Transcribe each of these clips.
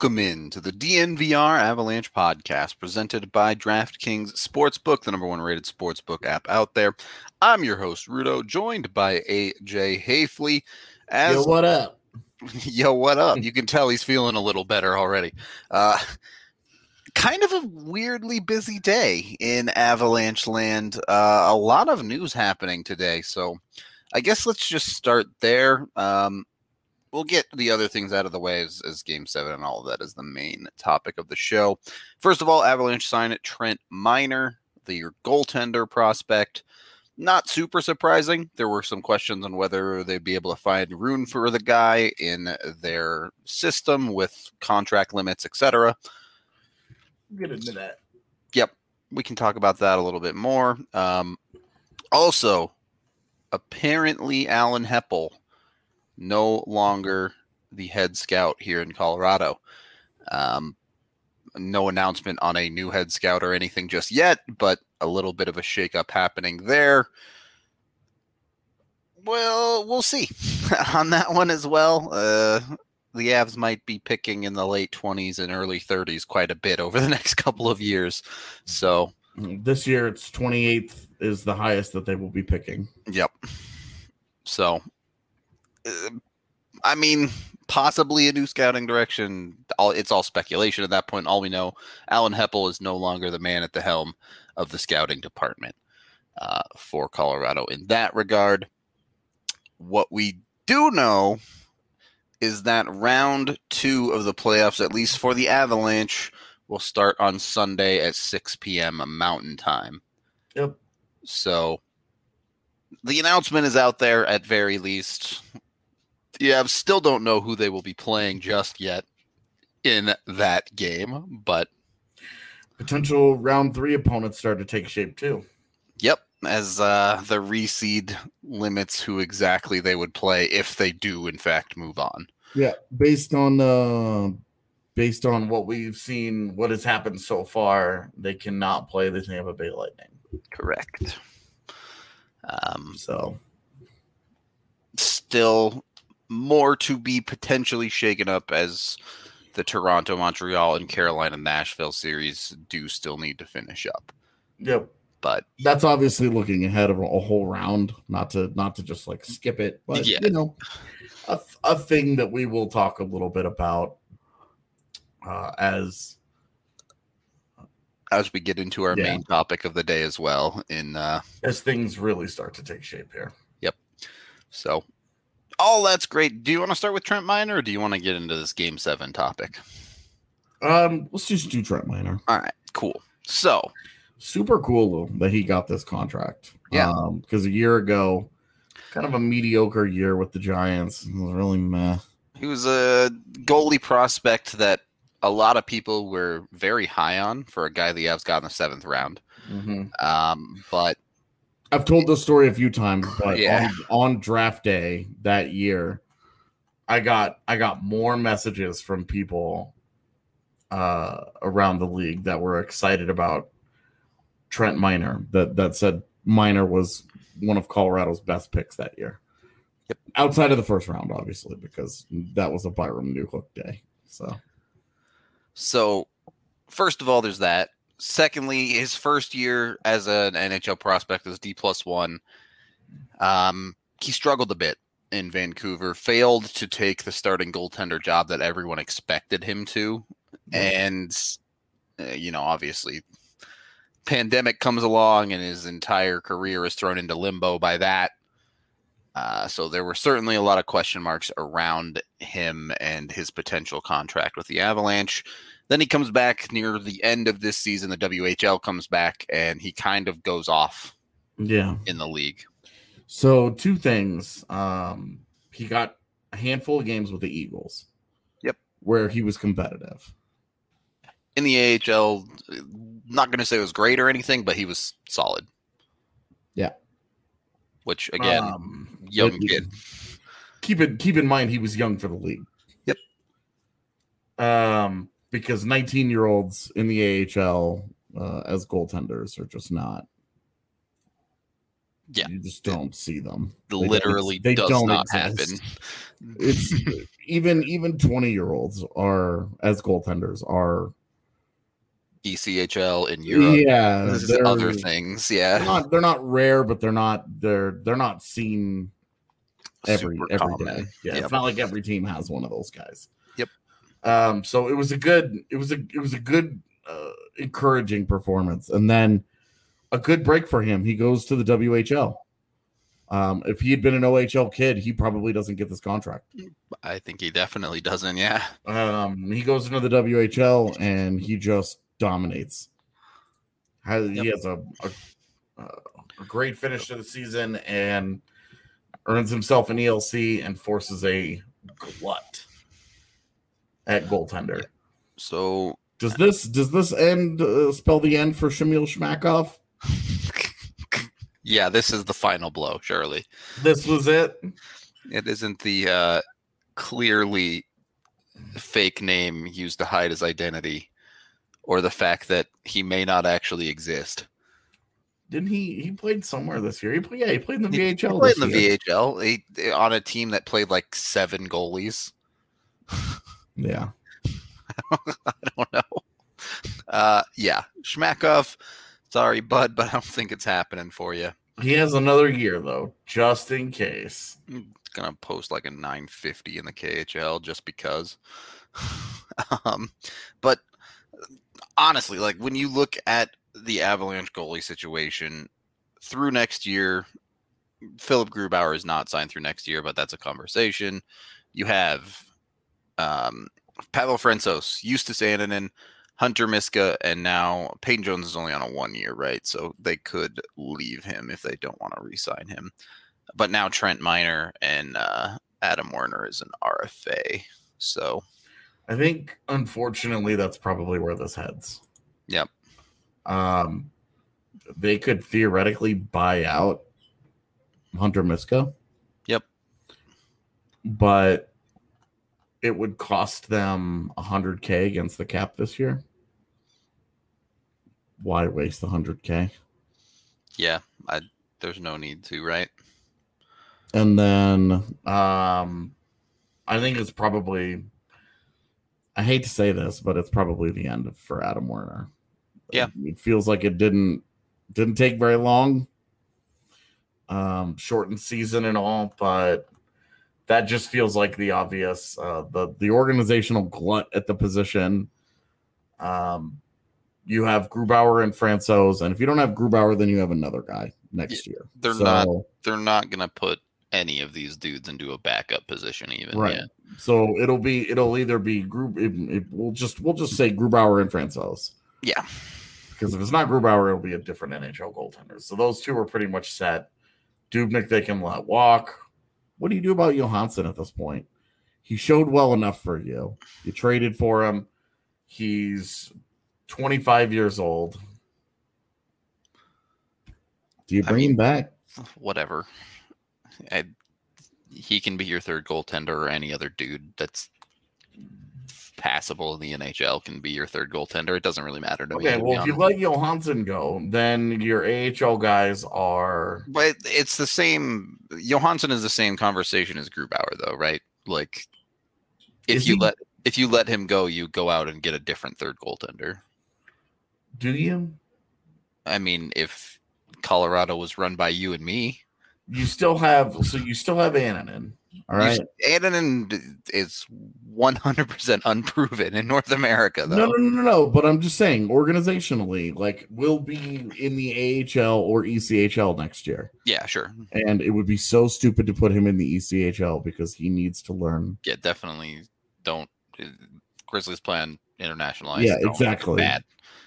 Welcome in to the DNVR Avalanche podcast presented by DraftKings Sportsbook, the number one rated sportsbook app out there. I'm your host, Rudo, joined by AJ Haefele. As Yo, what up? Yo, what up? You can tell he's feeling a little better already. Uh, kind of a weirdly busy day in Avalanche land. Uh, a lot of news happening today. So I guess let's just start there. Um, we'll get the other things out of the way as, as game seven and all of that is the main topic of the show. First of all, Avalanche sign Trent Miner, the goaltender prospect. Not super surprising. There were some questions on whether they'd be able to find room for the guy in their system with contract limits, etc. Get into that. Yep, we can talk about that a little bit more. Um, also, apparently, Alan Hepple no longer the head scout here in Colorado. Um, no announcement on a new head scout or anything just yet, but a little bit of a shakeup happening there. Well, we'll see on that one as well. Uh, the Avs might be picking in the late 20s and early 30s quite a bit over the next couple of years. So this year, it's 28th is the highest that they will be picking. Yep. So I mean, possibly a new scouting direction. All it's all speculation at that point. All we know, Alan Hepple is no longer the man at the helm of the scouting department uh, for Colorado. In that regard, what we do know is that round two of the playoffs, at least for the Avalanche, will start on Sunday at 6 p.m. Mountain Time. Yep. So the announcement is out there at very least yeah, still don't know who they will be playing just yet in that game, but potential round three opponents start to take shape too. Yep, as uh, the reseed limits who exactly they would play if they do in fact move on. Yeah, based on uh, based on what we've seen, what has happened so far, they cannot play the Tampa Bay Lightning. Correct. Um, So still more to be potentially shaken up as the Toronto, Montreal, and Carolina Nashville series do still need to finish up. yep, But that's obviously looking ahead of a, whole round. Not to not to just like skip it, but Yeah. you know, a, a thing that we will talk a little bit about uh, as as we get into our Yeah. main topic of the day as well, in uh, as things really start to take shape here. Yep. So all that's great. Do you want to start with Trent Miner, or do you want to get into this Game Seven topic? Um, let's just do Trent Miner. All right, cool. So super cool that he got this contract. Yeah. Um, because a year ago, kind of a mediocre year with the Giants. It was really meh. he was a goalie prospect that a lot of people were very high on for a guy the Avs got in the seventh round. Um, but I've told this story a few times, but Yeah. on, on draft day that year, I got I got more messages from people uh around the league that were excited about Trent Miner that that said Miner was one of Colorado's best picks that year. Yep. Outside of the first round, obviously, because that was a Byram Newhook day. So So, first of all, there's that. Secondly, his first year as an NHL prospect as D plus one, um, he struggled a bit in Vancouver. Failed to take the starting goaltender job that everyone expected him to, and uh, you know, obviously, pandemic comes along and his entire career is thrown into limbo by that. Uh, so there were certainly a lot of question marks around him and his potential contract with the Avalanche. Then he comes back near the end of this season. The WHL comes back and he kind of goes off yeah. in the league. So two things. Um, he got a handful of games with the Eagles. Yep. Where he was competitive. In the AHL, not going to say it was great or anything, but he was solid. Yeah. Which again, Um, young but kid. Keep it keep in mind he was young for the league. Yep. Um, because 19 year olds in the AHL uh, as goaltenders are just not. Yeah. You just don't see them. They literally they does don't not exist. happen. It's even even 20 year olds are as goaltenders are ECHL in Europe. yeah this other things. Yeah. they're not they're not rare but they're not they're they're not seen every Super every day. Yeah, Yep. it's not like every team has one of those guys. Yep. Um, so it was a good, it was a it was a good, uh, encouraging performance, and then a good break for him. He goes to the WHL. Um, if he had been an OHL kid, he probably doesn't get this contract. I think he definitely doesn't. Yeah. Um, he goes into the WHL and he just dominates. Has, He has a, a a great finish to the season and earns himself an ELC and forces a glut at goaltender. So Does this does this end uh, spell the end for Shamil Shmakov? yeah, this is the final blow, surely. This was it. It isn't the uh, clearly fake name used to hide his identity, or the fact that he may not actually exist. Didn't he? He played somewhere this year. He played. Yeah, he played in the He- VHL. He played in the year. VHL he, on a team that played like seven goalies. Yeah. I don't know. Uh, yeah, Shmakov. Sorry, bud, but I don't think it's happening for you. He has another year though, just in case. gonna post like a 950 in the KHL just because. um, but honestly, like when you look at the Avalanche goalie situation through next year, Philipp Grubauer is not signed through next year, but that's a conversation. You have um, Pavel Francouz, Justus Annunen, Hunter Miska, and now Peyton Jones is only on a one year, right? So they could leave him if they don't want to re sign him but now Trent Miner and uh, Adam Werner is an RFA. So I think unfortunately that's probably where this heads. Yep. Um, they could theoretically buy out Hunter Miska. Yep. But it would cost them 100k against the cap this year. Why waste 100k? Yeah, I, there's no need to, right? And then um I think it's probably I hate to say this, but it's probably the end for Adam Werner. Yeah. It, it feels like it didn't didn't take very long. Um shortened season and all, but that just feels like the obvious uh the the organizational glut at the position. Um you have Grubauer and Francouz, and if you don't have Grubauer, then you have another guy next year. they're not- They're not gonna put any of these dudes into a backup position, even. Right. Yeah. So it'll be it'll either be group. It, it, we'll just we'll just say Grubauer and Francouz. Yeah. because if it's not Grubauer, it'll be a different NHL goaltender. So those two are pretty much set. Dubnyk they can let walk. What do you do about Johansson at this point? He showed well enough for you. You traded for him. He's 25 years old. Do you I bring mean- him back? Whatever. I, he can be your third goaltender, or any other dude that's passable in the NHL can be your third goaltender. It doesn't really matter to me. Okay, well, if you let Johansson go, then your AHL guys are But it's the same. Johansson is the same conversation as Grubauer, though, right? Like, if Is you he? let if you let him go, you go out and get a different third goaltender. do you? I mean, if Colorado was run by you and me, you still have so you still have Annunen. All you right. s- is one hundred percent unproven in North America, though. No, no, no, no, no. But I'm just saying, organizationally, like we'll be in the AHL or ECHL next year. Yeah, sure. And it would be so stupid to put him in the ECHL because he needs to learn. Yeah, definitely don't. uh, Grizzlies plan internationalize. Yeah, exactly. Bad.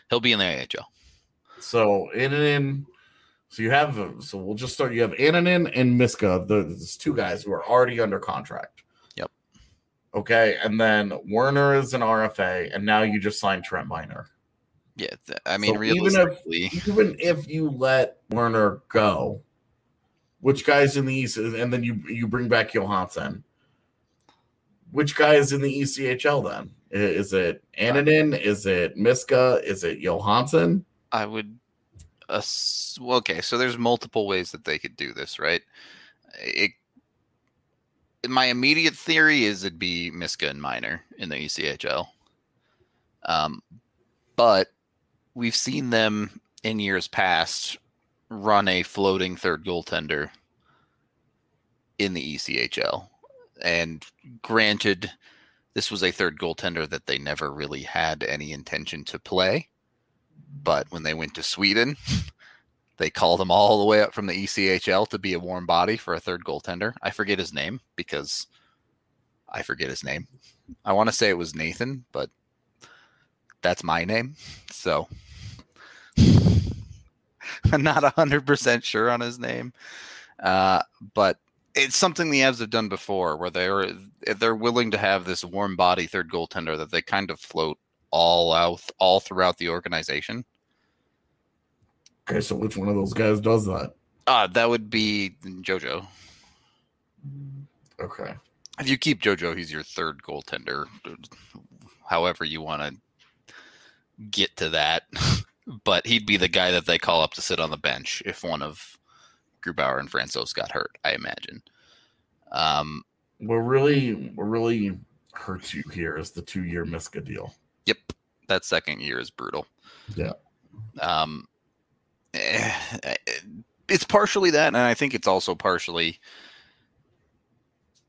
He'll be in the AHL. So Annunen, so you have so we'll just start. You have Annunen and Miska, the there's two guys who are already under contract. Yep. Okay, and then Werner is an RFA, and now you just signed Trent Miner. Yeah, th- I mean, So even if- even if you let Werner go, which guys in the East, and then you you bring back Johansson, which guy is in the ECHL then? Is it Annunen? Is it Miska? Is it Johansson? I would. Well, okay, so there's multiple ways that they could do this, right? It. My immediate theory is it'd be Miska and Miner in the ECHL. Um, but we've seen them in years past run a floating third goaltender in the ECHL. And granted, this was a third goaltender that they never really had any intention to play. But when they went to Sweden, they called him all the way up from the ECHL to be a warm body for a third goaltender. I forget his name because I forget his name. I want to say it was Nathan, but that's my name. So I'm not 100% sure on his name. Uh, but it's something the Avs have done before where they're they're willing to have this warm body third goaltender that they kind of float all out all throughout the organization. Okay, so which one of those guys does that? Uh, that would be JoJo. Okay. If you keep JoJo, he's your third goaltender. However you want to get to that. but he'd be the guy that they call up to sit on the bench if one of Grubauer and Francouz got hurt, I imagine. Um, What really what really hurts you here is the two year Miska deal. Yep, that second year is brutal. Yeah. Um, eh, it's partially that, and I think it's also partially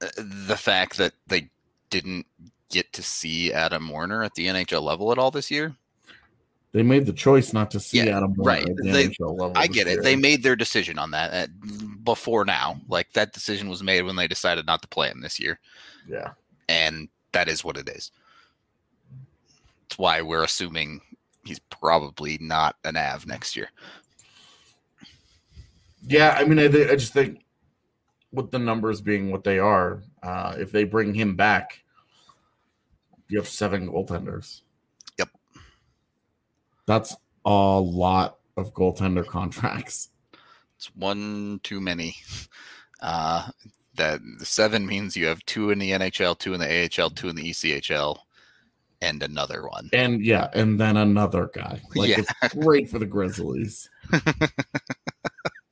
uh, the fact that they didn't get to see Adam Werner at the NHL level at all this year. They made the choice not to see Yeah, Adam Werner right. at the They- NHL level. I get it; year. they made their decision on that at, before now. Like that decision was made when they decided not to play him this year. yeah. and that is what it is. It's why we're assuming he's probably not an Av next year. Yeah, I mean, I, thi- I just think with the numbers being what they are, uh, if they bring him back, you have seven goaltenders. Yep. That's a lot of goaltender contracts. It's one too many. Uh, that seven means you have two in the NHL, two in the AHL, two in the ECHL, and another one. And yeah, and then another guy. Like Yeah. it's great for the Grizzlies.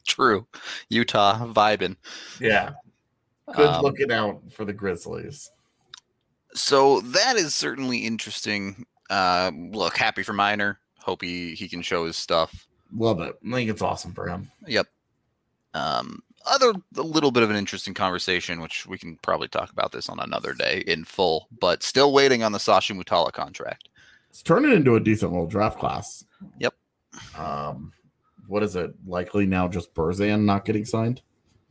True. Utah vibing. Yeah. Good Um, looking out for the Grizzlies. so that is certainly interesting. Uh, look, happy for Miner. Hope he, he can show his stuff. Love it. I think it's awesome for him. Yep. Um, other a little bit of an interesting conversation, which we can probably talk about this on another day in full, but still waiting on the Sasha Mutala contract. It's turning into a decent little draft class. Yep. Um, what is it? Likely now just Burzan not getting signed.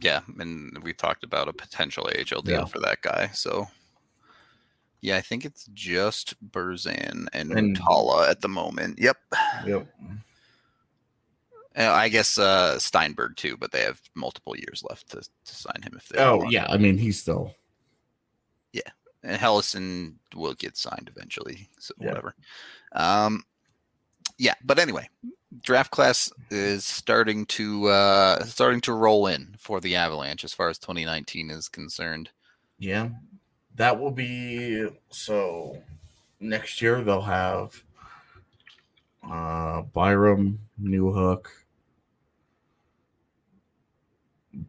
Yeah, and we talked about a potential AHL deal Yeah. for that guy. So, yeah, I think it's just Burzan and, And- Mutala at the moment. Yep. Yep. Uh, I guess uh, Stienburg too, but they have multiple years left to, to sign him if they. Oh yeah, I mean he's still Yeah, and Helleson will get signed eventually. So Yeah. whatever. Um, yeah, but anyway, draft class is starting to uh, starting to roll in for the Avalanche as far as 2019 is concerned. yeah. That will be so next year they'll have uh Byram, Newhook,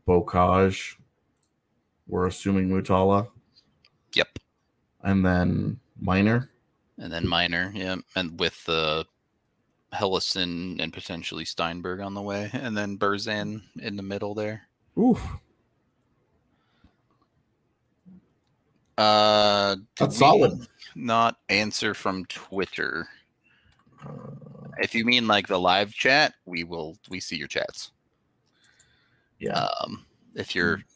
Beaucage. We're assuming Mutala, Yep, and then Miner. and then Miner, yeah, and with uh, Helleson and potentially Stienburg on the way, and then Burzan in the middle there. Oof, Uh, that's solid. Not answer from Twitter. Uh, If you mean like the live chat, we will we see your chats. Yeah. Um, if you're Today-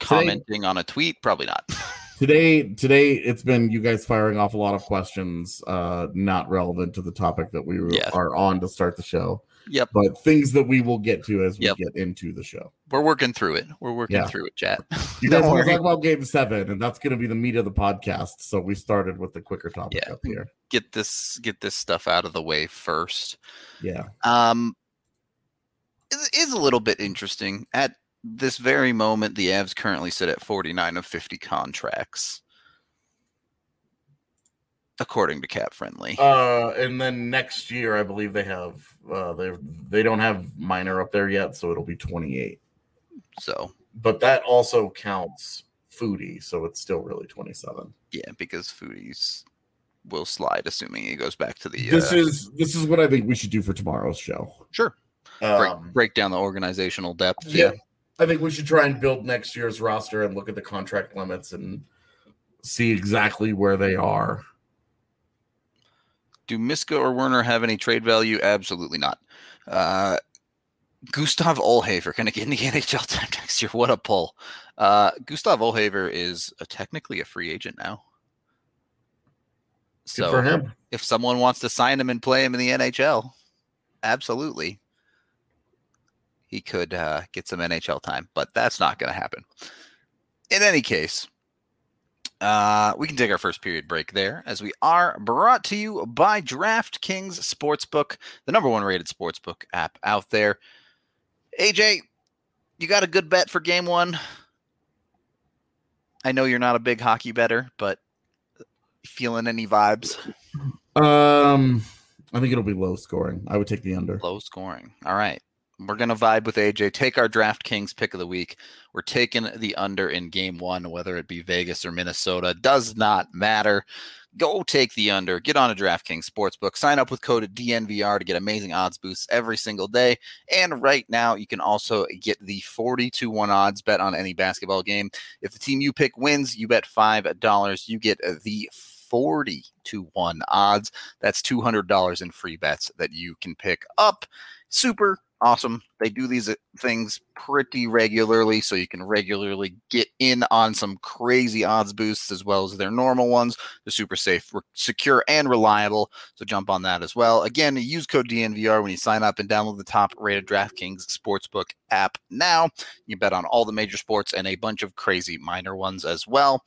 commenting on a tweet, probably not. today today it's been you guys firing off a lot of questions uh not relevant to the topic that we were- Yeah. are on to start the show yep, but things that we will get to as we Yep. get into the show we're working through it. We're working Yeah. through it, chat. you guys want to talk about game seven and that's going to be the meat of the podcast so we started with the quicker topic Yeah. up here Get this get this stuff out of the way first. yeah Um, is a little bit interesting. At this very moment, the Avs currently sit at 49 of 50 contracts, according to Cap Friendly. uh and then next year i believe they have uh they they don't have Miner up there yet so it'll be 28 so but that also counts foodie so it's still really 27 yeah, because Foodies will slide, assuming he goes back to the. this uh, is this is what i think we should do for tomorrow's show sure break, Um, break down the organizational depth. yeah i think we should try and build next year's roster and look at the contract limits and see exactly where they are Do Miska or Werner have any trade value? Absolutely not. Uh, Gustav Olhaver going to get in the NHL time next year. What a pull. Uh, Gustav Olhaver is a, technically a free agent now. good So for him if someone wants to sign him and play him in the NHL, absolutely. He could uh, get some NHL time, but that's not going to happen. In any case, uh, we can take our first period break there as we are brought to you by DraftKings Sportsbook, the number one rated sportsbook app out there. AJ, you got a good bet for game one? I know you're not a big hockey better, but feeling any vibes? um i think it'll be low scoring i would take the under Low scoring. All right. We're going to vibe with AJ. Take our DraftKings pick of the week. We're taking the under in game one, whether it be Vegas or Minnesota. Does not matter. Go take the under. Get on a DraftKings Sportsbook. Sign up with code DNVR to get amazing odds boosts every single day. And right now, you can also get the 40 to 1 odds bet on any basketball game. If the team you pick wins, you bet $5. You get the 40 to 1 odds. That's $200 in free bets that you can pick up. Super awesome. They do these uh, things pretty regularly, so you can regularly get in on some crazy odds boosts as well as their normal ones. They're super safe, re- secure, and reliable. So jump on that as well. Again, use code DNVR when you sign up and download the top rated DraftKings Sportsbook app now. You bet on all the major sports and a bunch of crazy minor ones as well.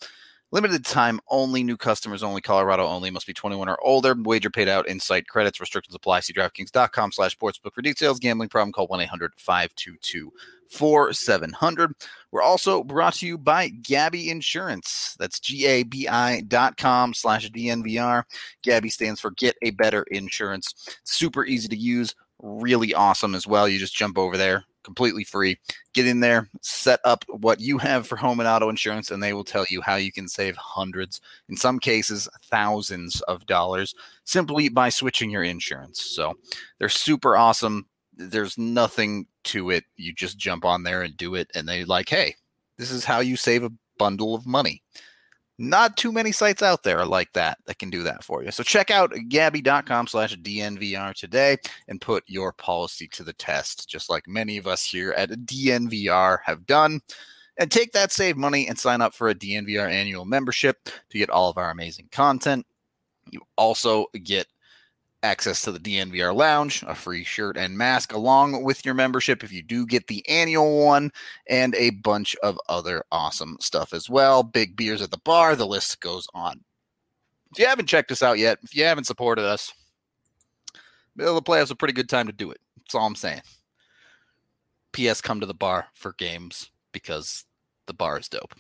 Limited time only, new customers only, Colorado only, must be 21 or older. Wager paid out in site credits. Restrictions apply. See DraftKings.com slash sportsbook for details. Gambling problem, call 1 800 522 4700. We're also brought to you by Gabi Insurance. That's G A B I dot com slash DNVR. Gabi stands for Get a Better Insurance. Super easy to use, really awesome as well. You just jump over there, completely free. Get in there, set up what you have for home and auto insurance, and they will tell you how you can save hundreds, in some cases, thousands of dollars simply by switching your insurance. So they're super awesome. There's nothing to it. You just jump on there and do it, and they like, hey, this is how you save a bundle of money. Not too many sites out there like that that can do that for you. So check out gabi.com slash DNVR today and put your policy to the test, just like many of us here at DNVR have done. And take that save money and sign up for a DNVR annual membership to get all of our amazing content. You also get access to the DNVR lounge, a free shirt and mask along with your membership if you do get the annual one, and a bunch of other awesome stuff as well. Big beers at the bar, the list goes on. If you haven't checked us out yet, if you haven't supported us, middle of the playoffs are a pretty good time to do it. That's all I'm saying. PS come to the bar for games because the bar is dope.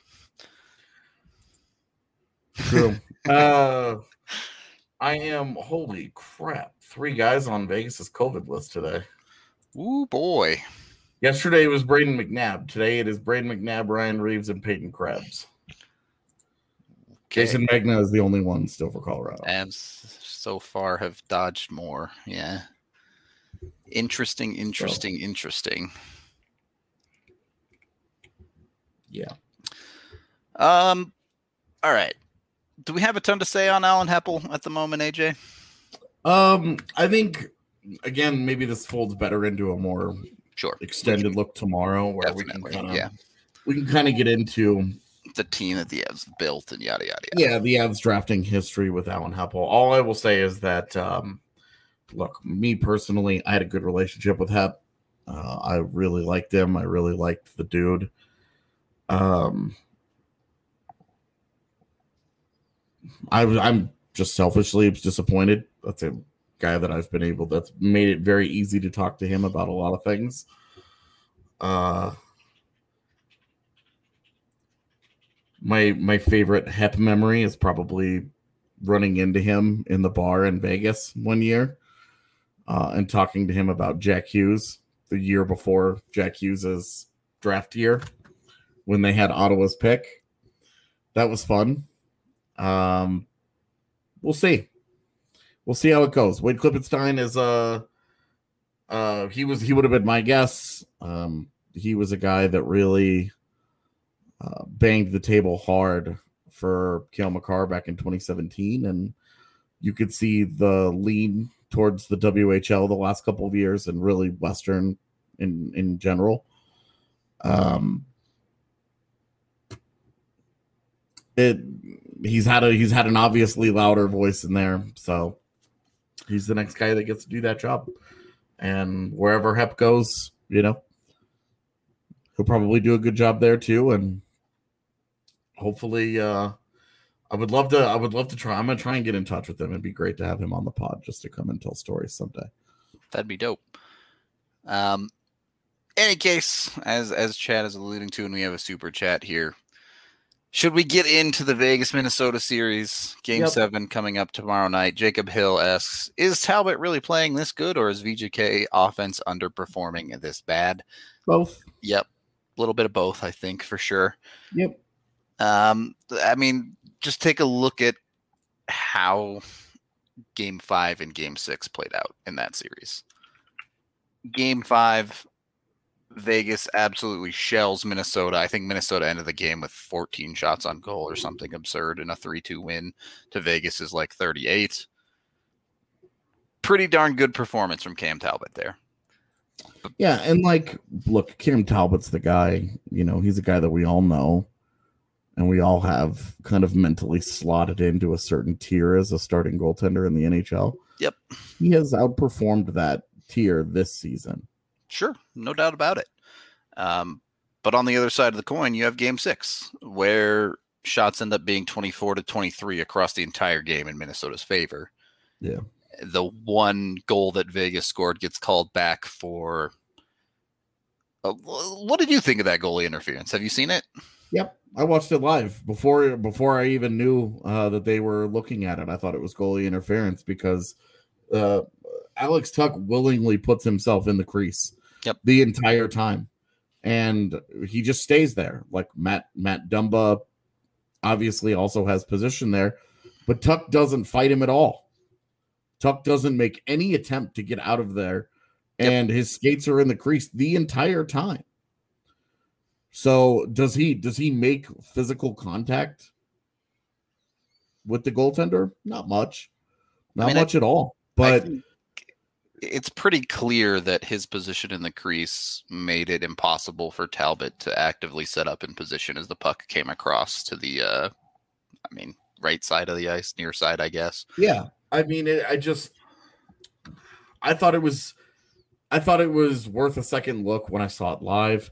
True. uh, I am holy crap. Three guys on Vegas's COVID list today. Ooh boy. Yesterday it was Brayden McNabb. Today it is Brayden McNabb, Ryan Reaves, and Peyton Krebs. Okay. Jayson Megna is the only one still for Colorado. And so far have dodged more. Yeah. Interesting, interesting, interesting. Yeah. Um, all right. Do we have a ton to say on Alan Hepple at the moment, AJ? Um, I think again, maybe this folds better into a more Sure. extended look tomorrow where we can kind of yeah. we can kind of get into The team that the Avs built and yada yada yada. yeah the Avs drafting history with Alan Hepple. All I will say is that um, look, me personally, I had a good relationship with Hep. Uh, I really liked him. I really liked the dude. Um, I I'm just selfishly disappointed. That's a guy that I've been able that's made it very easy to talk to him about a lot of things. Uh my my favorite Hep memory is probably running into him in the bar in Vegas one year uh, and talking to him about Jack Hughes the year before Jack Hughes's draft year when they had Ottawa's pick. That was fun. Um, we'll see. We'll see how it goes. Wade Klippenstein is uh uh he was he would have been my guess. Um he was a guy that really uh, banged the table hard for Cale Makar back in 2017 and you could see the lean towards the WHL the last couple of years and really western in in general. Um it he's had a he's had an obviously louder voice in there so he's the next guy that gets to do that job and wherever hep goes you know he'll probably do a good job there too and hopefully uh i would love to i would love to try i'm gonna try and get in touch with him it'd be great to have him on the pod just to come and tell stories someday That'd be dope. Um, any case, as as Chad is alluding to, and we have a super chat here. Should we get into the Vegas Minnesota series, Game Yep. Seven coming up tomorrow night? Jacob Hill asks: Is Talbot really playing this good, or is VGK offense underperforming this bad? both Yep, a little bit of both, I think for sure. yep Um, I mean, just take a look at how game five and game six played out in that series. Game five, Vegas absolutely shells Minnesota. I think Minnesota ended the game with 14 shots on goal or something absurd, and a 3 2 win to Vegas is like 38. Pretty darn good performance from Cam Talbot there. Yeah, and like, look, Cam Talbot's the guy. You know, he's a guy that we all know, and we all have kind of mentally slotted into a certain tier as a starting goaltender in the NHL. Yep. He has outperformed that tier this season. Sure, no doubt about it. Um, but on the other side of the coin, you have game six, where shots end up being 24 to 23 across the entire game in Minnesota's favor. Yeah. The one goal that Vegas scored gets called back for. Uh, what did you think of that goalie interference? Have you seen it? Yep, I watched it live before before I even knew uh, that they were looking at it. I thought it was goalie interference because uh, Alex Tuch willingly puts himself in the crease Yep. the entire time, and he just stays there. Like Matt Matt Dumba obviously also has position there, but Tuch doesn't fight him at all. Tuch doesn't make any attempt to get out of there, Yep. and his skates are in the crease the entire time. So does he does he make physical contact with the goaltender? Not much. Not mean, I- much at all. I But think it's pretty clear that his position in the crease made it impossible for Talbot to actively set up in position as the puck came across to the, uh, I mean, right side of the ice, near side, I guess. yeah, I mean, it, I just I thought it was I thought it was worth a second look when I saw it live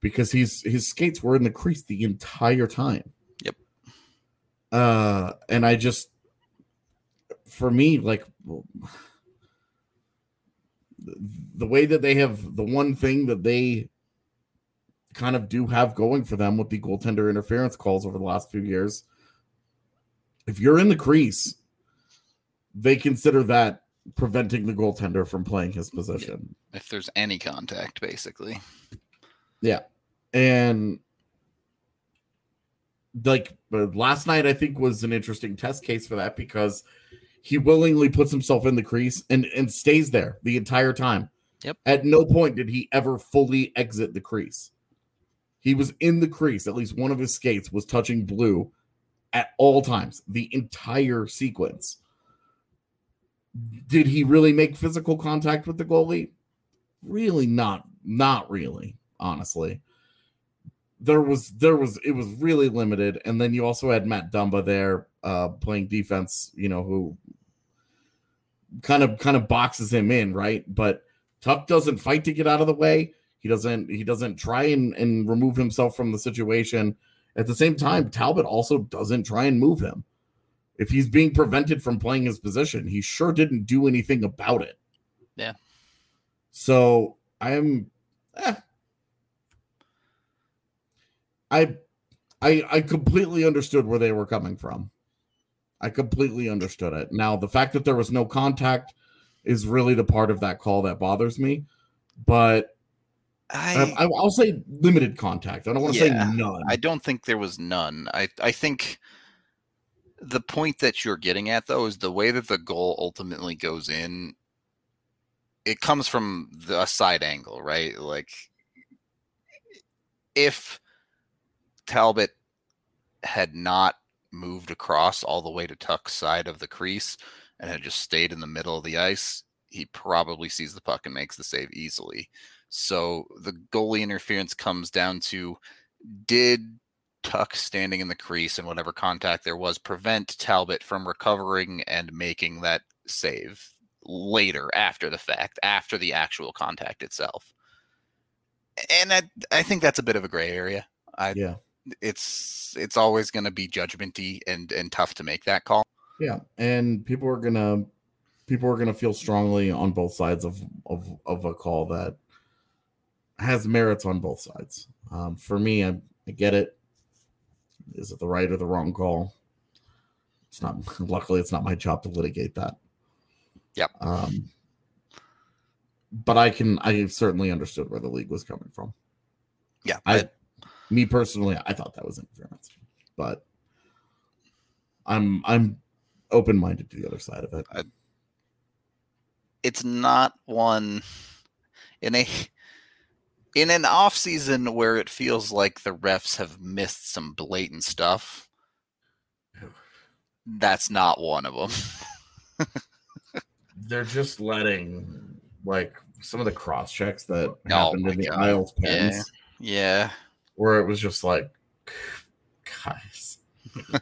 because he's his skates were in the crease the entire time. Yep. Uh and I just for me like the way that they have the one thing that they kind of do have going for them with the goaltender interference calls over the last few years if you're in the crease they consider that preventing the goaltender from playing his position If there's any contact, basically. Yeah. And like last night i think was an interesting test case for that because he willingly puts himself in the crease and and stays there the entire time. Yep. at no point did he ever fully exit the crease. He was in the crease at least one of his skates was touching blue at all times the entire sequence. Did he really make physical contact with the goalie? Really not not really honestly. There was there was it was really limited. And then you also had matt dumba there uh playing defense you know who kind of kind of boxes him in right? But Tuch doesn't fight to get out of the way. He doesn't he doesn't try and, and remove himself from the situation. At the same time talbot also doesn't try and move him. If he's being prevented from playing his position he sure didn't do anything about it. Yeah. so i'm eh, I I I completely understood where they were coming from. I completely understood it. Now, the fact that there was no contact is really the part of that call that bothers me. But I, um, I, I'll say limited contact. I don't want to Yeah, say none. I don't think there was none. I, I think the point that you're getting at, though, is the way that the goal ultimately goes in. It comes from the a side angle, right? Like, if Talbot had not moved across all the way to Tuch's side of the crease and had just stayed in the middle of the ice, he probably sees the puck and makes the save easily. So the goalie interference comes down to did Tuch standing in the crease and whatever contact there was prevent Talbot from recovering and making that save later after the fact, after the actual contact itself. And I, I think that's a bit of a gray area. I, yeah. It's it's always going to be judgmenty and and tough to make that call. Yeah. And people are gonna people are gonna feel strongly on both sides of of, of a call that has merits on both sides. Um, for me, I, I get it. Is it the right or the wrong call? It's not. Luckily, it's not my job to litigate that. Yep. Um, but I can. I certainly understood where the league was coming from. Yeah, I, me personally, I thought that was interference, but I'm I'm open minded to the other side of it. it's not one in a in an off season where it feels like the refs have missed some blatant stuff. That's not one of them. They're just letting like some of the cross checks that Oh happened in the God. Isles pens, Yeah. Where it was just like, guys,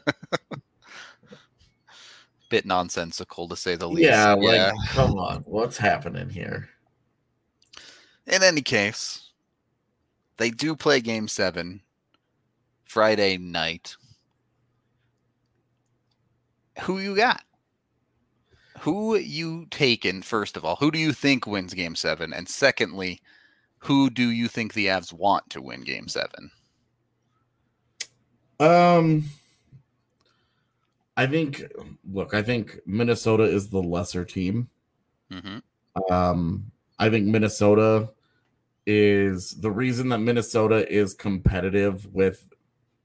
Bit nonsensical to say the least. yeah, like come on, what's happening here? In any case, they do play game seven Friday night Who you got? Who you taking first of all? Who do you think wins Game Seven? And secondly, who do you think the Avs want to win Game Seven? Um, I think. Look, I think Minnesota is the lesser team. hmm Um, I think Minnesota is the reason that Minnesota is competitive with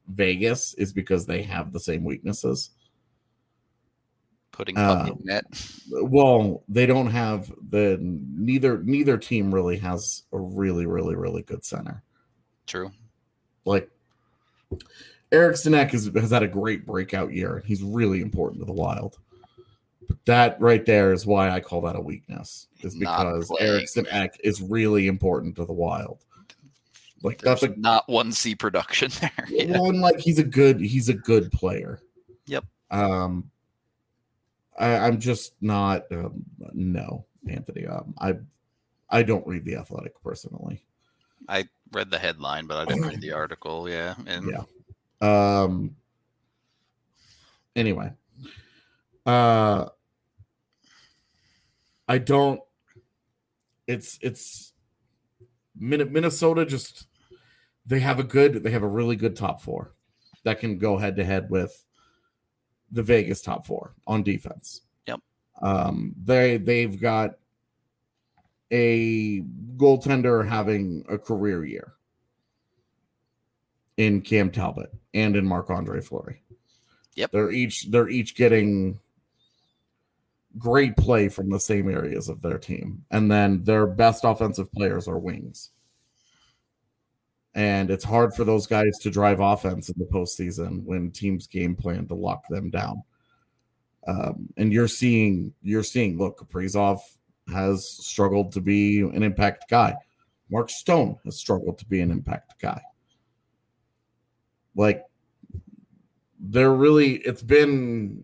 Vegas is because they have the same weaknesses. Putting Uh, net. Well, they don't have the neither neither team really has a really really really good center. True. Like Eriksson Ek has, has had a great breakout year. And he's really important to the Wild. But that right there is why I call that a weakness. Is because. Eriksson Ek is really important to the Wild. Like There's that's a not one C production there. Yeah. and like he's a good he's a good player. Yep. Um, I, I'm just not um, no Anthony. Um, I I don't read the Athletic personally. I read the headline, but I didn't read the article. Yeah. And Yeah. Um. Anyway, uh, I don't. It's it's Min- Minnesota. Just they have a good. They have a really good top four that can go head to head with the Vegas top four on defense. Yep. Um. They they've got a goaltender having a career year in Cam Talbot and in Marc Andre Fleury. Yep. They're each they're each getting great play from the same areas of their team. And then their best offensive players are wings. And it's hard for those guys to drive offense in the postseason when teams game plan to lock them down. Um, and you're seeing you're seeing look, Kaprizov has struggled to be an impact guy. Mark Stone has struggled to be an impact guy. Like they're really it's been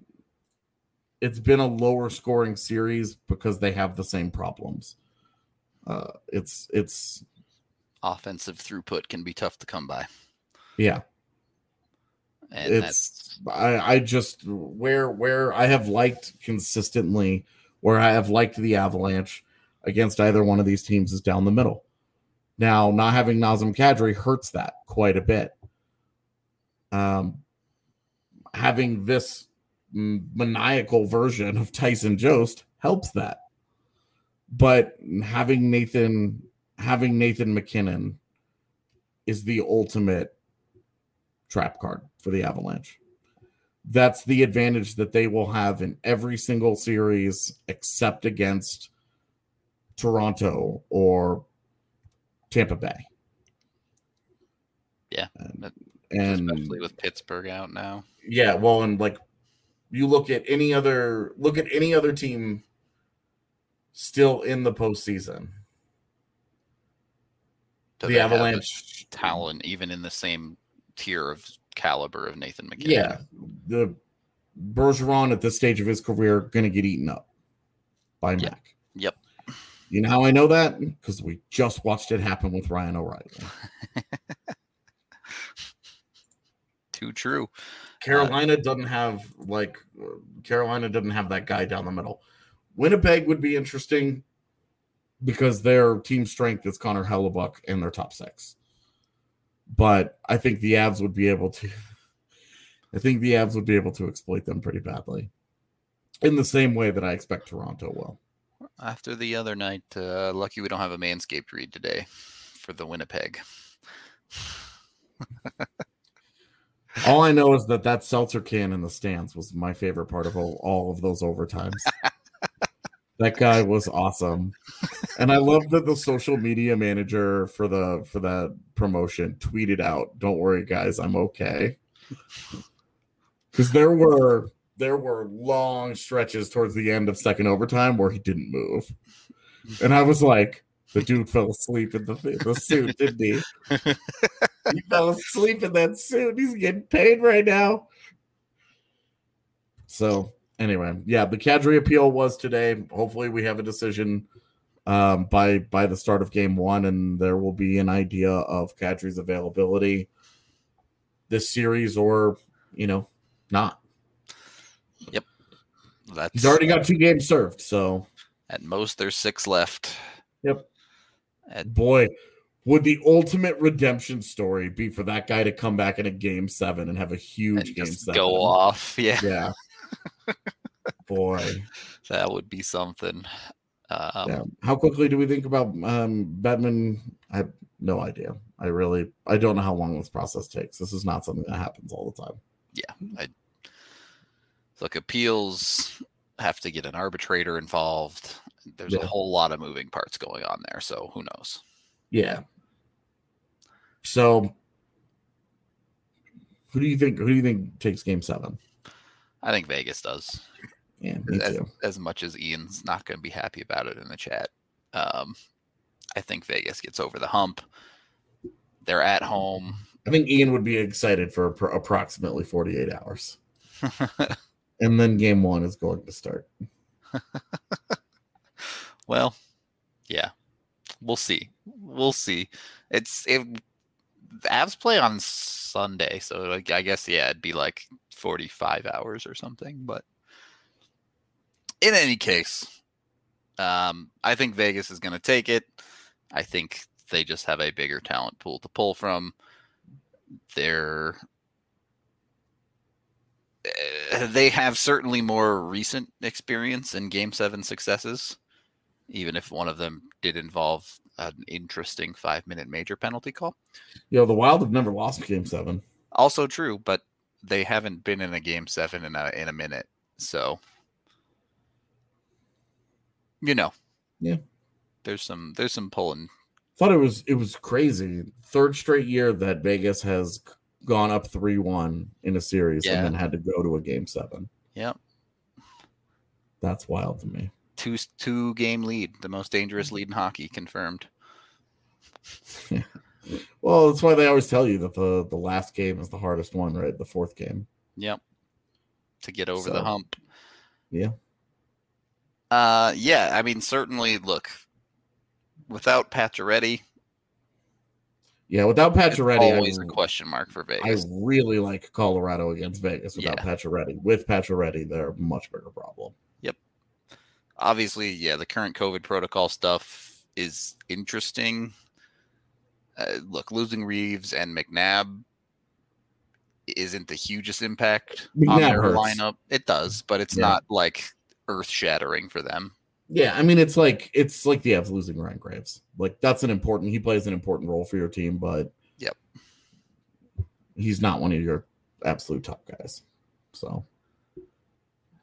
it's been a lower scoring series because they have the same problems. Uh it's it's offensive throughput can be tough to come by. yeah, And it's I I just where where I have liked consistently where I have liked the Avalanche against either one of these teams is down the middle. Now, not having Nazem Kadri hurts that quite a bit. Um, having this maniacal version of Tyson Jost helps that. But having Nathan having Nathan MacKinnon is the ultimate trap card for the Avalanche. That's the advantage that they will have in every single series except against Toronto or Tampa Bay. Yeah, And, and especially with Pittsburgh out now. yeah, well, and like you look at any other look at any other team still in the postseason. The they have the Avalanche talent, even in the same tier of caliber of Nathan MacKinnon. Yeah, the Bergeron at this stage of his career going to get eaten up by Yeah. Mac. Yep. You know how I know that? Because we just watched it happen with Ryan O'Reilly. Too true. Carolina doesn't have like uh, Carolina doesn't have that guy down the middle. Winnipeg would be interesting because their team strength is Connor Hellebuyck and their top six. But I think the Avs would be able to. I think the Avs would be able to exploit them pretty badly, in the same way that I expect Toronto will. After the other night, uh, lucky we don't have a Manscaped read today for the Winnipeg. All I know is that that seltzer can in the stands was my favorite part of all, all of those overtimes. that guy was awesome, and I love that the social media manager for the for that promotion tweeted out, "Don't worry, guys, I'm okay." Because there were there were long stretches towards the end of second overtime where he didn't move, and I was like, "The dude fell asleep in the the suit, didn't he?" he fell asleep in that suit. He's getting paid right now. So anyway, yeah, the Kadri appeal was today. Hopefully, we have a decision um, by by the start of game one, and there will be an idea of Kadri's availability this series, or you know, not. Yep. That's He's already got two games served. So, at most there's six left. Yep. At, boy, would the ultimate redemption story be for that guy to come back in a game seven and have a huge and game just seven? go off. Yeah, Yeah. Boy. that would be something. Um, yeah. How quickly do we think about um Batman? I have no idea. I really I don't know how long this process takes. This is not something that happens all the time. Yeah, I, look, appeals have to get an arbitrator involved. There's Yeah. a whole lot of moving parts going on there, so who knows? Yeah. So who do you think who do you think takes game seven? I think Vegas does. Yeah, As, as much as Ian's not going to be happy about it in the chat, um, I think Vegas gets over the hump. They're at home. I think Ian would be excited for appro- approximately 48 hours. And then game one is going to start. well, yeah, we'll see. We'll see. It's it. The Avs play on Sunday, so like I guess yeah, it'd be like forty-five hours or something. But in any case, um, I think Vegas is going to take it. I think they just have a bigger talent pool to pull from. They're eh, they have certainly more recent experience in game seven successes, even if one of them did involve an interesting five minute major penalty call. You know, the Wild have never lost game seven. Also true, but they haven't been in a game seven in a in a minute. So you know. Yeah. There's some there's some pulling. Thought it was it was crazy. Third straight year that Vegas has gone up three one in a series Yeah. and then had to go to a game seven. Yep. That's wild to me. Two two game lead, the most dangerous lead in hockey confirmed. Well, that's why they always tell you that the the last game is the hardest one, right? The fourth game. Yep. To get over the hump. yeah. Uh yeah, I mean certainly look without Pacioretty, Yeah, without it's Pacioretty, always I, a question mark for Vegas. I really like Colorado against Vegas without Yeah. Pacioretty. With Pacioretty, they're a much bigger problem. Obviously, yeah, the current COVID protocol stuff is interesting. Uh, look, losing Reaves and McNabb isn't the hugest impact on McNabb their hurts. lineup. It does, but it's Yeah. not like earth shattering for them. Yeah, I mean it's like it's like the Avs losing Ryan Graves. Like that's an important. He plays an important role for your team, but Yep. he's not one of your absolute top guys. So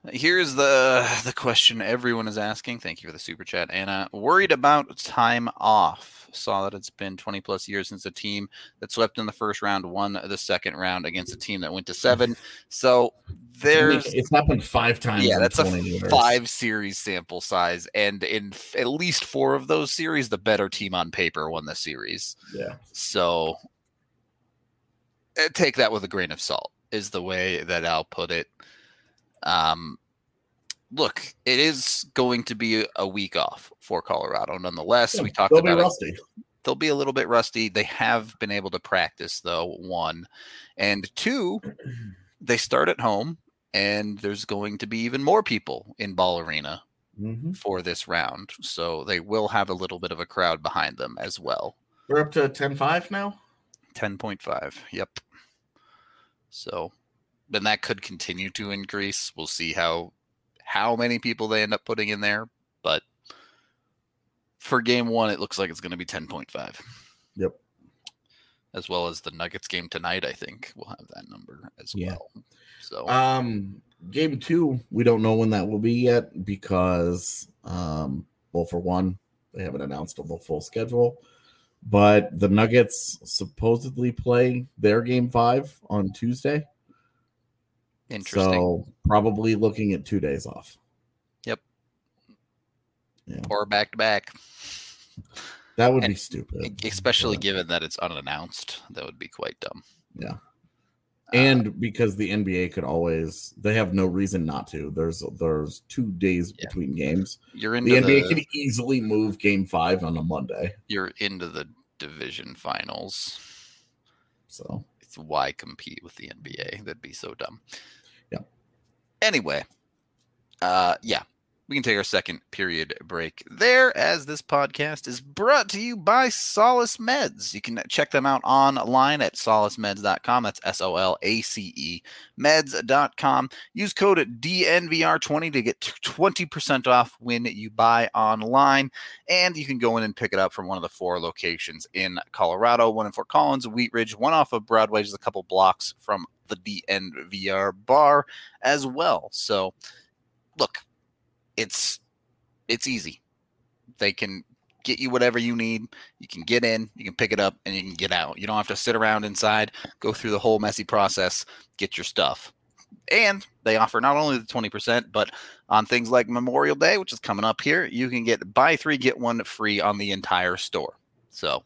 Here's the the question everyone is asking. Thank you for the super chat, Anna. Worried about time off. Saw that it's been 20 plus years since a team that swept in the first round won the second round against a team that went to seven. So there's it's happened five times. yeah, in that's a years. five series sample size, and in f- at least four of those series, the better team on paper won the series. Yeah, So eh, take that with a grain of salt is the way that I'll put it. Um, look, it is going to be a week off for Colorado. Nonetheless, we talked they'll be about it. They'll be a little bit rusty. They have been able to practice though. One and two, they start at home, and there's going to be even more people in Ball Arena Mhm. for this round. So they will have a little bit of a crowd behind them as well. We're up to 10-5 now. 10.5. Yep. So then that could continue to increase. We'll see how how many people they end up putting in there, but for game 1 it looks like it's going to be 10.5. Yep. As well as the Nuggets game tonight, I think we'll have that number as Yeah. well. So Um, game two, we don't know when that will be yet because, um, well, for one, they haven't announced the full schedule, but the Nuggets supposedly play their game five on Tuesday. Interesting. So probably looking at two days off. Yep. Or back to back. That would And be stupid. Especially but- given that it's unannounced. That would be quite dumb. Yeah. Uh, and because the NBA could always, they have no reason not to. There's there's two days Yeah. between games. you're The NBA the, could easily move Game Five on a Monday. you're into the division finals. So It's why compete with the NBA? That'd be so dumb. Anyway, uh, yeah, we can take our second period break there as this podcast is brought to you by Solace Meds. You can check them out online at solacemeds.com. That's S O L A C E meds.com. Use code DNVR20 to get 20% off when you buy online. And you can go in and pick it up from one of the four locations in Colorado one in Fort Collins, Wheat Ridge, one off of Broadway, just a couple blocks from the DNVR bar as well. So, look, it's it's easy. They can get you whatever you need. You can get in, you can pick it up, and you can get out. You don't have to sit around inside, go through the whole messy process, get your stuff. And they offer not only the 20%, but on things like Memorial Day, which is coming up here, you can get buy three, get one free on the entire store. So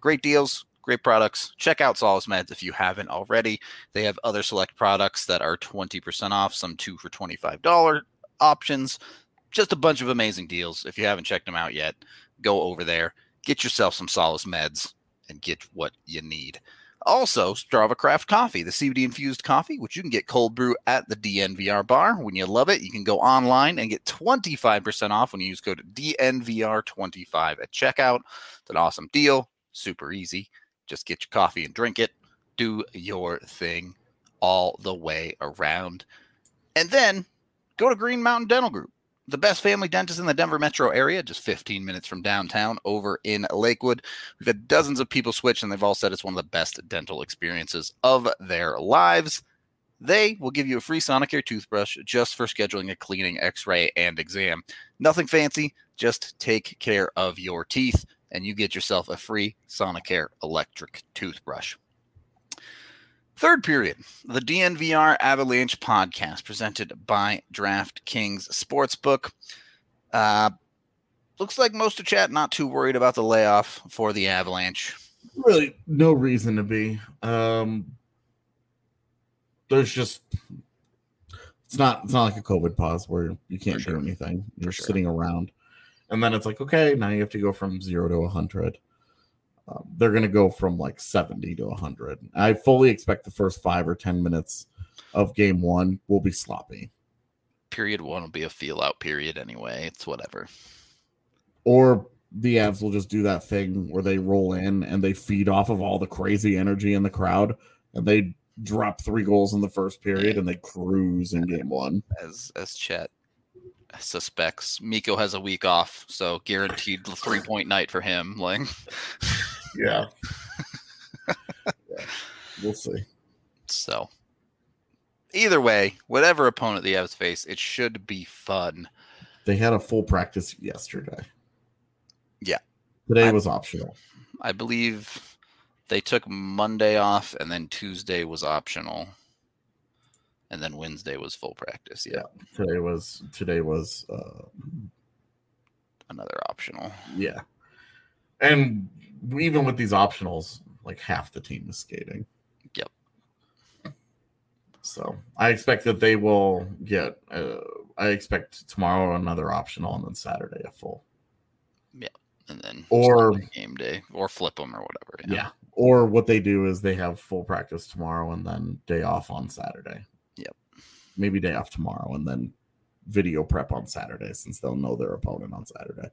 great deals, great products. Check out Solace Meds if you haven't already. They have other select products that are 20% off, some two for $25 options. Just a bunch of amazing deals. If you haven't checked them out yet, go over there, get yourself some Solace Meds, and get what you need. Also, Strava Craft Coffee, the CBD infused coffee, which you can get cold brew at the DNVR bar. When you love it, you can go online and get 25% off when you use code DNVR25 at checkout. It's an awesome deal, super easy. Just get your coffee and drink it. Do your thing all the way around. And then go to Green Mountain Dental Group, the best family dentist in the Denver metro area, just 15 minutes from downtown over in Lakewood. We've had dozens of people switch, and they've all said it's one of the best dental experiences of their lives. They will give you a free Sonicare toothbrush just for scheduling a cleaning, x ray, and exam. Nothing fancy, just take care of your teeth, and you get yourself a free Sonicare electric toothbrush. Third period, the DNVR Avalanche podcast presented by DraftKings Sportsbook. Uh, looks like most of chat not too worried about the layoff for the Avalanche. Really, no reason to be. Um, there's just it's not it's not like a COVID pause where you can't sure. do anything. You're sure. sitting around, and then it's like okay, now you have to go from zero to a hundred. Um, they're going to go from like 70 to 100. I fully expect the first five or 10 minutes of game one will be sloppy. Period one will be a feel out period anyway. It's whatever. Or the Avs will just do that thing where they roll in and they feed off of all the crazy energy in the crowd and they drop three goals in the first period and they cruise in game one. As as chat suspects, Mikko has a week off, so guaranteed three point night for him. Like, Yeah. yeah. We'll see. so either way, whatever opponent the Avs face, it should be fun. They had a full practice yesterday. Yeah. Today I- was optional. I believe they took Monday off, and then Tuesday was optional, and then Wednesday was full practice. Yeah, Today was today was uh another optional. yeah. And even with these optionals, like half the team is skating. Yep. So I expect that they will get. Uh, I expect tomorrow another optional, and then Saturday a full. Yeah, and then Or- game day or flip them or whatever. Yeah. Or what they do is they have full practice tomorrow and then day off on Saturday. Yep. Maybe day off tomorrow and then video prep on Saturday since they'll know their opponent on Saturday.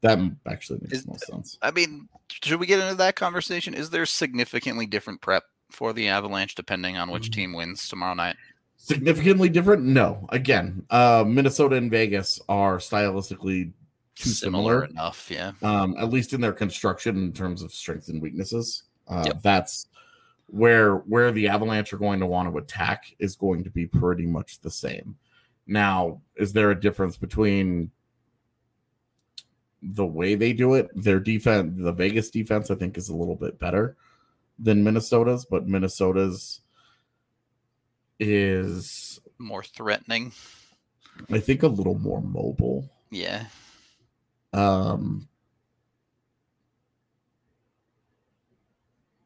That actually makes Is- no sense. I mean, should we get into that conversation? Is there significantly different prep for the Avalanche depending on which Mhm. team wins tomorrow night? Significantly different? No. Again, uh, Minnesota and Vegas are stylistically too similar. enough, yeah. um, at least in their construction in terms of strengths and weaknesses. Uh, Yep. That's where where the Avalanche are going to want to attack is going to be pretty much the same. Now, is there a difference between the way they do it? Their defense, the Vegas defense, I think, is a little bit better than Minnesota's, but Minnesota's is, More threatening. I think, a little more mobile. Yeah. Um,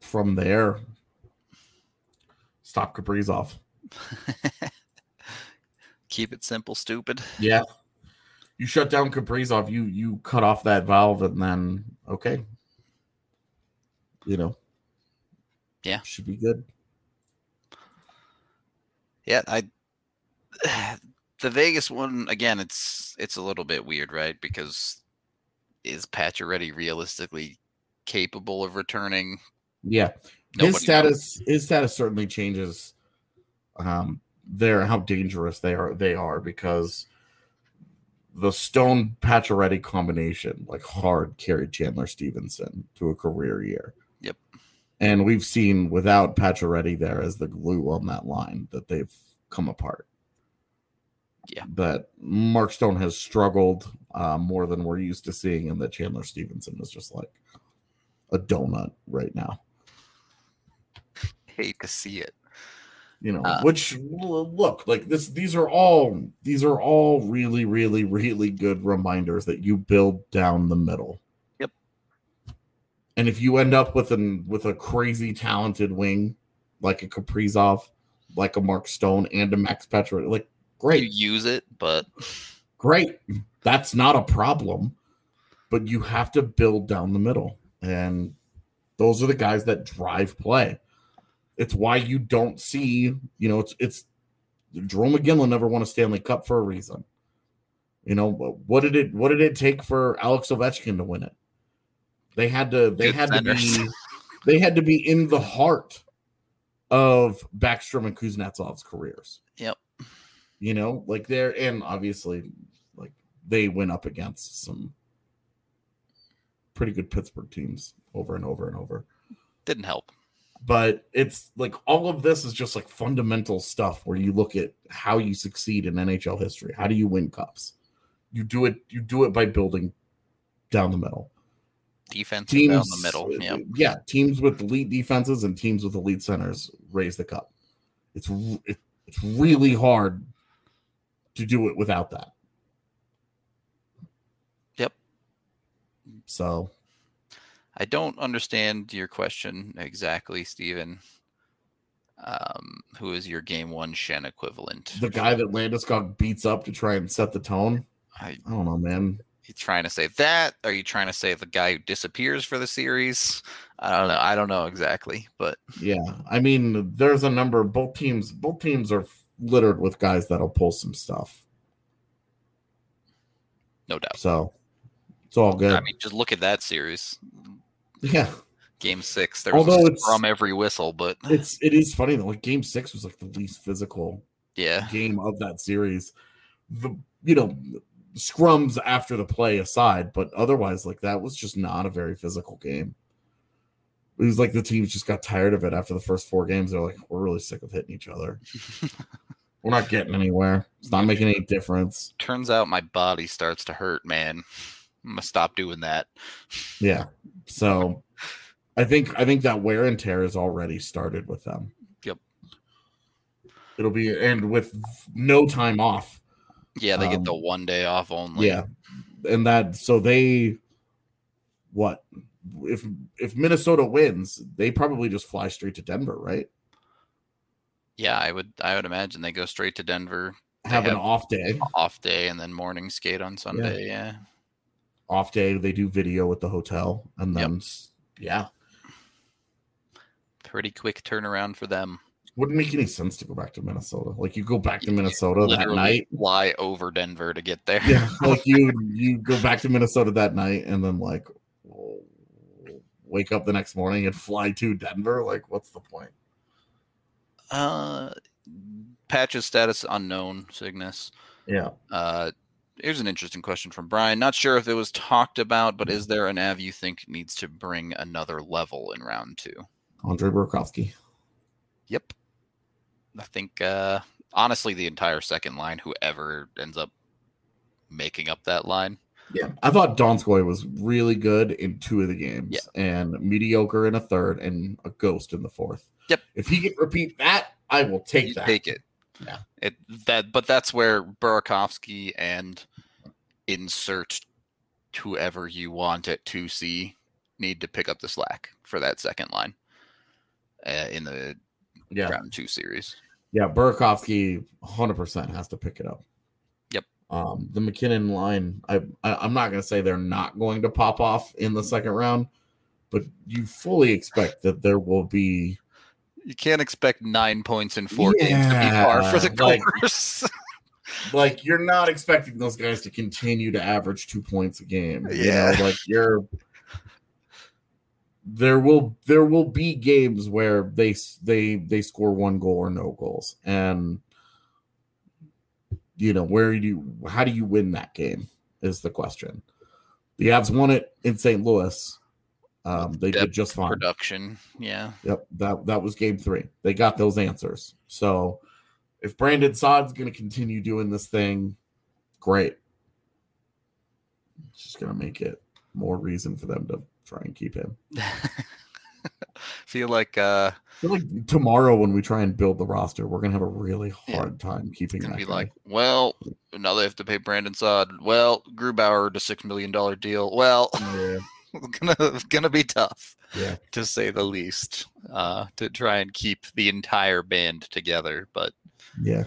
from there, stop Kaprizov. Keep it simple, stupid. Yeah, you shut down Kaprizov. You you cut off that valve, and then okay, you know, Yeah. should be good. Yeah, I the Vegas one again, it's it's a little bit weird, right? Because is Pacioretty realistically capable of returning? Yeah, Nobody his status his status certainly changes. Um, there how dangerous they are they are because the Stone Pacioretty combination like hard carried Chandler Stephenson to a career year. Yep. And we've seen without Pacioretty there as the glue on that line that they've come apart. Yeah. That Mark Stone has struggled uh, more than we're used to seeing, and that Chandler Stephenson is just like a donut right now. Hate to see it. You know, Uh, which look like this. These are all these are all really, really, really good reminders that you build down the middle. Yep. And if you end up with an with a crazy talented wing like a Kaprizov, like a Mark Stone, and a Max Petra, like great, You use it, but great. That's not a problem, but you have to build down the middle, and those are the guys that drive play. It's why you don't see, you know, it's it's Jarome Iginla never won a Stanley Cup for a reason. You know, what did it what did it take for Alex Ovechkin to win it? They had to they Good had centers. to be they had to be in the heart of Backstrom and Kuznetsov's careers. Yep. You know, like they're and obviously like they went up against some pretty good Pittsburgh teams over and over and over. didn't help. But it's like all of this is just like fundamental stuff where you look at how you succeed in NHL history. How do you win cups? You do it you do it by building down the middle. Defense Teams down the middle. Yep. Yeah, teams with elite defenses and teams with elite centers raise the cup. It's it, it's really hard to do it without that. Yep. So I don't understand your question exactly, Steven. Um, who is your game one Shen equivalent? the guy that Landeskog beats up to try and set the tone. I, I don't know, man. you trying to say that? Are you trying to say the guy who disappears for the series? I don't know. I don't know exactly, but Yeah, I mean, there's a number. Both teams, both teams are littered with guys that'll pull some stuff. no doubt. So it's all good. I mean, just look at that series. Yeah, Game six. There was Although a from every whistle, but it's it is funny though. Like Game Six was like the least physical yeah, game of that series. The you know scrums after the play aside, but otherwise, like that was just not a very physical game. It was like the teams just got tired of it after the first four games. They're like, we're really sick of hitting each other. We're not getting anywhere. It's not making any difference. turns out my body starts to hurt, man. I'm gonna stop doing that. Yeah. So I think I think that wear and tear has already started with them. Yep. It'll be and with no time off. Yeah, they get the Um, one day off only. Yeah. And that so they what if if Minnesota wins, they probably just fly straight to Denver, right? Yeah, I would I would imagine they go straight to Denver, They Have, an off day. off day, and then morning skate on Sunday. Yeah. Off day, they do video at the hotel and then s- yeah. Pretty quick turnaround for them. Wouldn't make any sense to go back to Minnesota. Like you go back to Minnesota that night fly over Denver to get there. yeah like you you go back to minnesota that night and then like wake up the next morning and fly to denver like what's the point Uh, patches status unknown. Cygnus. yeah Uh, here's an interesting question from Brian. Not sure if it was talked about, but is there an Av you think needs to bring another level in round two? andre burakovsky Yep. I think uh honestly the entire second line, whoever ends up making up that line. yeah i thought donskoi was really good in two of the games and mediocre in a third and a ghost in the fourth Yep. if he can repeat that i will take You that take it. Yeah. It that but that's where Burakovsky and insert whoever you want at 2C need to pick up the slack for that second line uh, in the yeah round two series. yeah burakovsky 100% has to pick it up Yep. um the MacKinnon line I, I i'm not going to say they're not going to pop off in the second round but you fully expect that there will be You can't expect nine points in four games to be par for the Yeah, like- course. like you're not expecting those guys to continue to average two points a game. You Yeah. know, like you're there will there will be games where they they they score one goal or no goals and you know where do you how do you win that game is the question the avs won it in st louis um they Depth did just fine Production. Yeah. Yep, that that was game three. They got those answers. So if Brandon Saad's going to continue doing this thing, great. It's just going to make it more reason for them to try and keep him. Feel like uh feel like tomorrow when we try and build the roster, we're going to have a really Yeah. hard time keeping gonna be guy. like, well, now they have to pay Brandon Saad. Well, Grubauer to six million dollar deal. Well, yeah, gonna gonna be tough yeah, to say the least. Uh, to try and keep the entire band together, but yeah.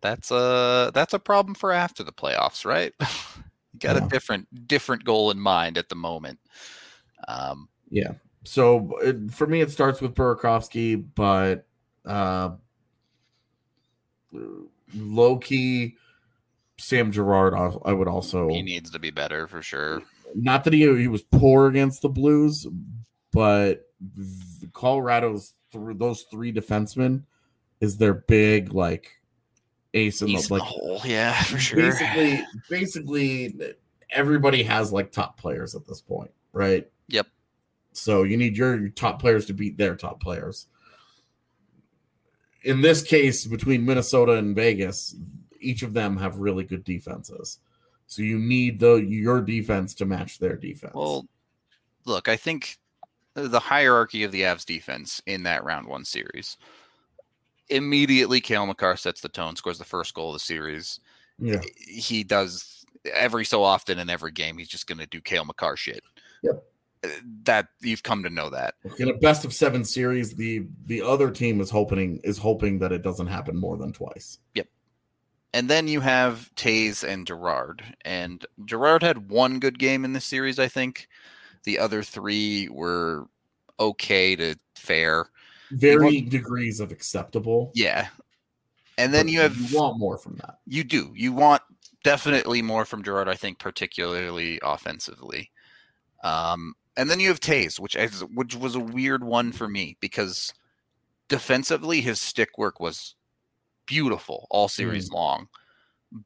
that's a that's a problem for after the playoffs, right? you got Yeah. a different different goal in mind at the moment. Um, Yeah. So it, for me, it starts with Burakovsky, but uh, low key, Sam Girard. I I would also he needs to be better for sure. not that he he was poor against the Blues, but Colorado's through those three defensemen is their big like ace in the He's in like the hole, yeah, for sure. basically basically everybody has like top players at this point, right? Yep. So you need your, your top players to beat their top players. In this case, between Minnesota and Vegas, each of them have really good defenses. So you need the your defense to match their defense. Well, look, I think the hierarchy of the Avs defense in that round one series. Immediately, Cale Makar sets the tone, scores the first goal of the series. yeah, He does every so often in every game. He's just going to do Cale Makar shit. Yep. Uh, That you've come to know that. in a best of seven series, the the other team is hoping is hoping that it doesn't happen more than twice. Yep. And then you have Toews and Girard. And Girard had one good game in this series, I think. The other three were okay to fair. Varying degrees of acceptable. Yeah. And then you have you want more from that. you do. You want definitely more from Girard, I think, particularly offensively. Um, and then you have Toews, which is, which was a weird one for me because defensively his stick work was beautiful all series long,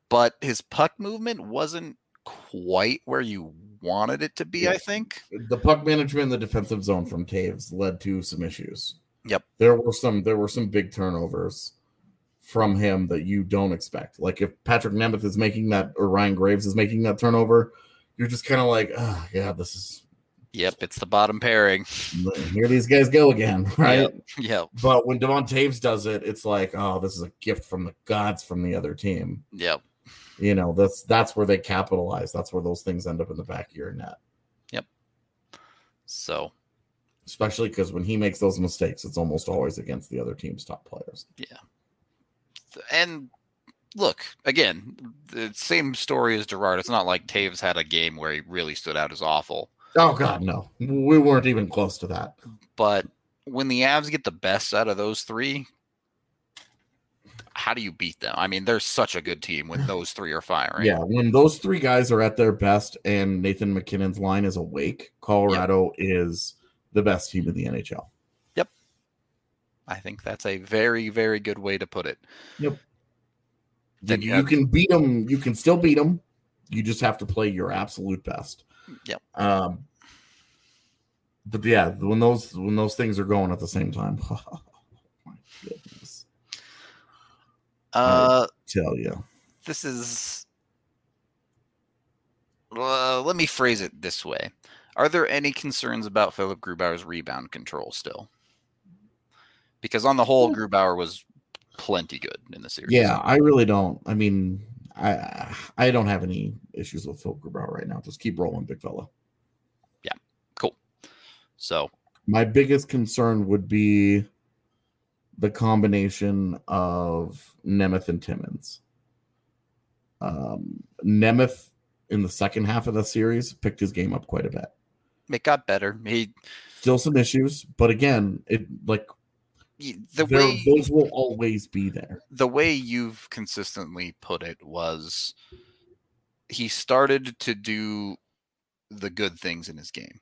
but his puck movement wasn't quite where you wanted it to be. I think. the puck management in the defensive zone from Toews led to some issues. Yep. There were some there were some big turnovers from him that you don't expect. Like if Patrick Nemeth is making that or Ryan Graves is making that turnover, you're just kind of like, oh yeah, this is Yep, it's the bottom pairing. here these guys go again, right? Yep. Yep. But when Devon Toews does it, it's like, oh, this is a gift from the gods from the other team. Yep. You know, that's that's where they capitalize. That's where those things end up in the back of your net. Yep. So Especially because when he makes those mistakes, it's almost always against the other team's top players. Yeah. And look again, the same story as Girard. It's not like Toews had a game where he really stood out as awful. Oh God, no, we weren't even close to that. But when the Avs get the best out of those three, how do you beat them? I mean, they're such a good team when those three are firing. Yeah, when those three guys are at their best and Nathan MacKinnon's line is awake, Colorado is the best team in the NHL. Yep. I think that's a very, very good way to put it. Then you, you can beat them. You can still beat them. You just have to play your absolute best. Yep. Um. But yeah, when those when those things are going at the same time, oh my goodness, Uh, tell you. this is. Uh, let me phrase it this way: Are there any concerns about Philipp Grubauer's rebound control still? Because on the whole, Grubauer was plenty good in the series. Yeah, I really don't. I mean, I I don't have any issues with Philip Grubauer right now. Just keep rolling, big fella. Yeah, cool. So My biggest concern would be the combination of Nemeth and Timmins. Um, Nemeth in the second half of the series picked his game up quite a bit. It got better. He Still some issues, but again, it like the There- way those will always be there. the way you've consistently put it was he started to do the good things in his game.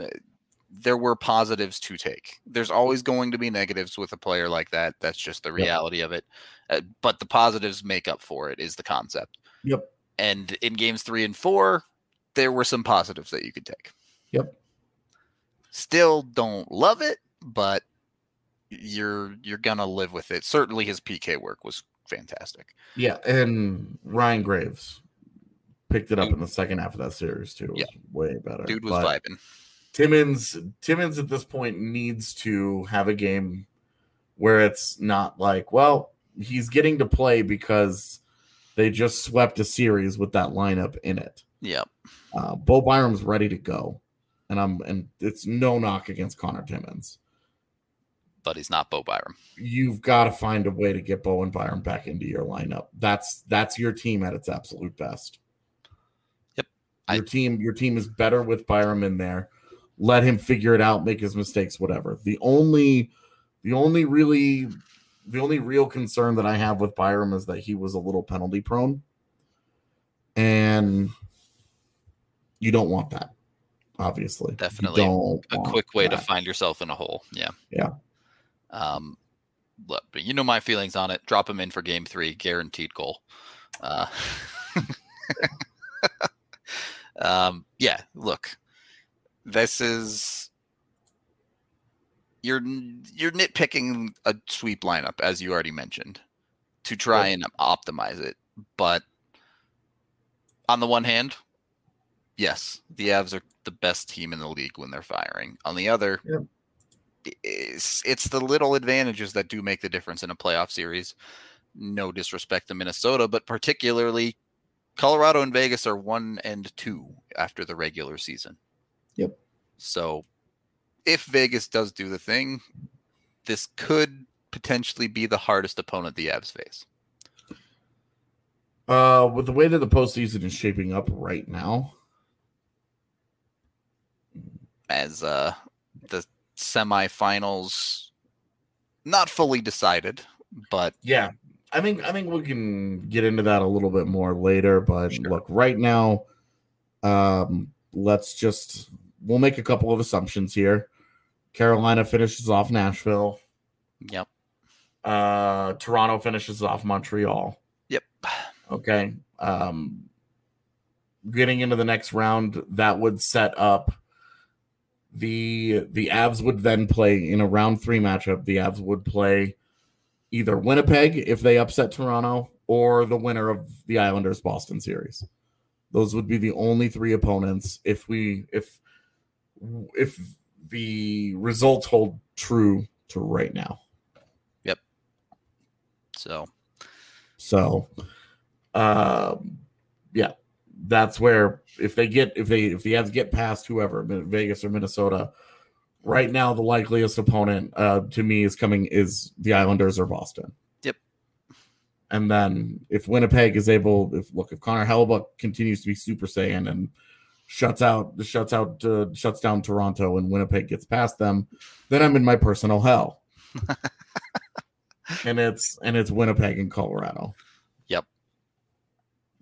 Uh, There were positives to take. There's always going to be negatives with a player like that. That's just the reality of it. Uh, but the positives make up for it is the concept. Yep. And in games 3 and 4, there were some positives that you could take. Yep. Still don't love it, but you're you're gonna live with it. Certainly his PK work was fantastic. Yeah, and Ryan Graves picked it up in the second half of that series too. It was Yeah. way better. Dude was But vibing. Timmins Timmins at this point needs to have a game where it's not like, well, he's getting to play because they just swept a series with that lineup in it. Yep. Uh, Bo Byram's ready to go, and I'm and it's no knock against Conor Timmins. But he's not Bo Byram. You've got to find a way to get Bo and Byram back into your lineup. That's that's your team at its absolute best. Yep. I- Your team your team is better with Byram in there. Let him figure it out, make his mistakes, whatever. The only the only really the only real concern that I have with Byram is that he was a little penalty prone. And you don't want that, obviously. Definitely A quick way to find yourself in a hole. Yeah. Yeah. Um look, but you know my feelings on it. Drop him in for game three, guaranteed goal. Uh um yeah, look. This is you're you're nitpicking a sweep lineup as you already mentioned to try and optimize it but on the one hand yes the avs are the best team in the league when they're firing on the other Yeah. it's, it's the little advantages that do make the difference in a playoff series no disrespect to minnesota but particularly colorado and vegas are one and two after the regular season Yep. so if Vegas does do the thing, this could potentially be the hardest opponent the Avs face. Uh, with the way that the postseason is shaping up right now, As uh, the semifinals not fully decided, but yeah, I think I think we can get into that a little bit more later. But Sure. look, right now, um, let's just we'll make a couple of assumptions here. Carolina finishes off Nashville. yep, Uh, Toronto finishes off Montreal. yep, Okay. Um, getting into the next round, that would set up the the Avs would then play in a round three matchup. The Avs would play either Winnipeg if they upset Toronto or the winner of the Islanders Boston series. Those would be the only three opponents if we if if the results hold true to right now. Yep. So So, um, that's where if they get if they if the Avs get past whoever Vegas or Minnesota, right now the likeliest opponent uh, to me is coming is the Islanders or Boston. Yep. And then if Winnipeg is able, if look if Connor Hellebuyck continues to be Super Saiyan and shuts out shuts out uh, shuts down Toronto and Winnipeg gets past them, then I'm in my personal hell. and it's and it's Winnipeg and Colorado.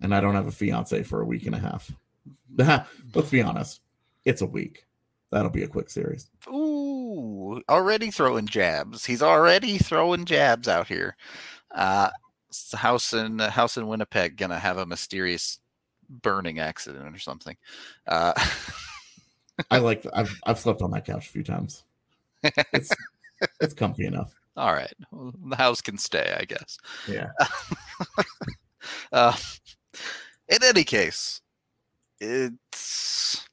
And I don't have a fiance for a week and a half. Let's be honest, it's a week. That'll be a quick series. ooh, already throwing jabs. He's already throwing jabs out here. Uh, house in house in Winnipeg gonna have a mysterious burning accident or something. Uh, I like. I've I've slept on that couch a few times. It's it's comfy enough. all right, well, the house can stay, I guess. Yeah. Uh, in any case, it's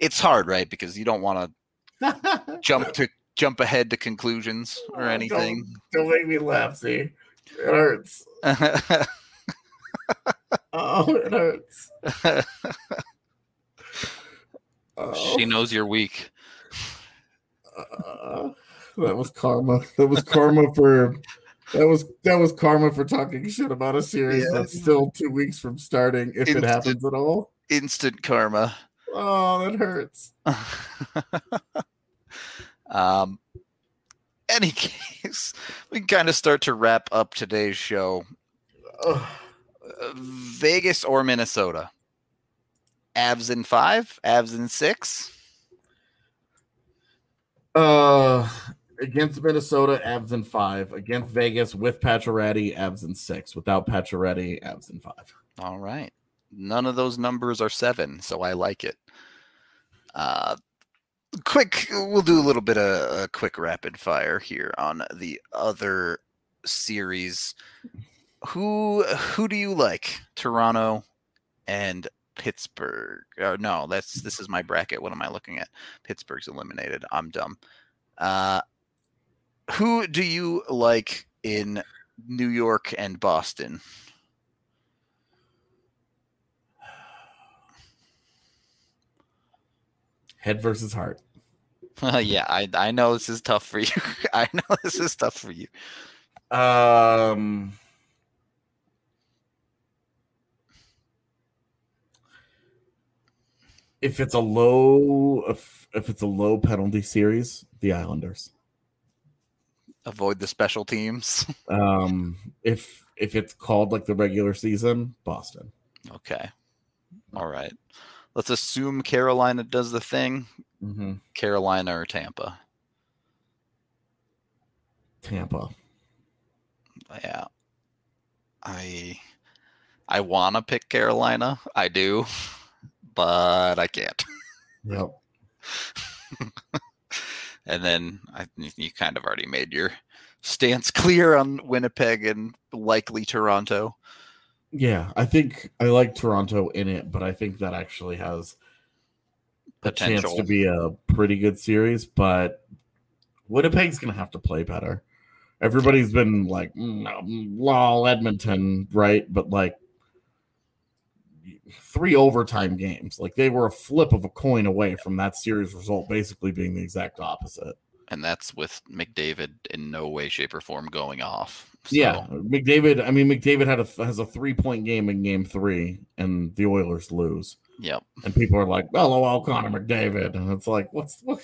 it's hard, right? Because you don't want to jump to jump ahead to conclusions or Oh, anything. Don't, don't make me laugh. See, it hurts. Oh, it hurts. Oh, she knows you're weak. uh, that was karma. That was karma for. That was that was karma for talking shit about a series Yeah. that's still two weeks from starting, if it happens at all. Instant karma. Oh, that hurts. um, any case, we can kind of start to wrap up today's show. Uh, Vegas or Minnesota? Avs in five, Avs in six. Uh, against Minnesota, Avs in five. Against Vegas with Pacioretty, Avs in six. Without Pacioretty, Avs in five. All right. None of those numbers are seven, so I like it. Uh, quick, we'll do a little bit of a quick rapid fire here on the other series. Who who do you like? Toronto and Pittsburgh. Uh, no, that's this is my bracket. What am I looking at? Pittsburgh's eliminated. I'm dumb. Uh, who do you like in New York and Boston? Head versus heart. yeah, I I know this is tough for you. I know this is tough for you. Um, if it's a low, if, if it's a low penalty series, the Islanders. Avoid the special teams. Um, if if it's called like the regular season, Boston. Okay. All right. Let's assume Carolina does the thing. Mm-hmm. Carolina or Tampa. Tampa. Yeah. I I want to pick Carolina. I do, but I can't. Yep. And then I you kind of already made your stance clear on Winnipeg and likely Toronto. Yeah, I think I like Toronto in it, but I think that actually has a chance Potential. to be a pretty good series. But Winnipeg's gonna have to play better. Everybody's been like, "Mm, lol, Edmonton, right? But like three overtime games, like they were a flip of a coin away from that series result, basically being the exact opposite. and that's with McDavid in no way, shape, or form going off. So, Yeah, McDavid. I mean, McDavid had a has a three point game in Game Three, and the Oilers lose. Yep. and people are like, "LOL, Connor McDavid," and it's like, "What's what?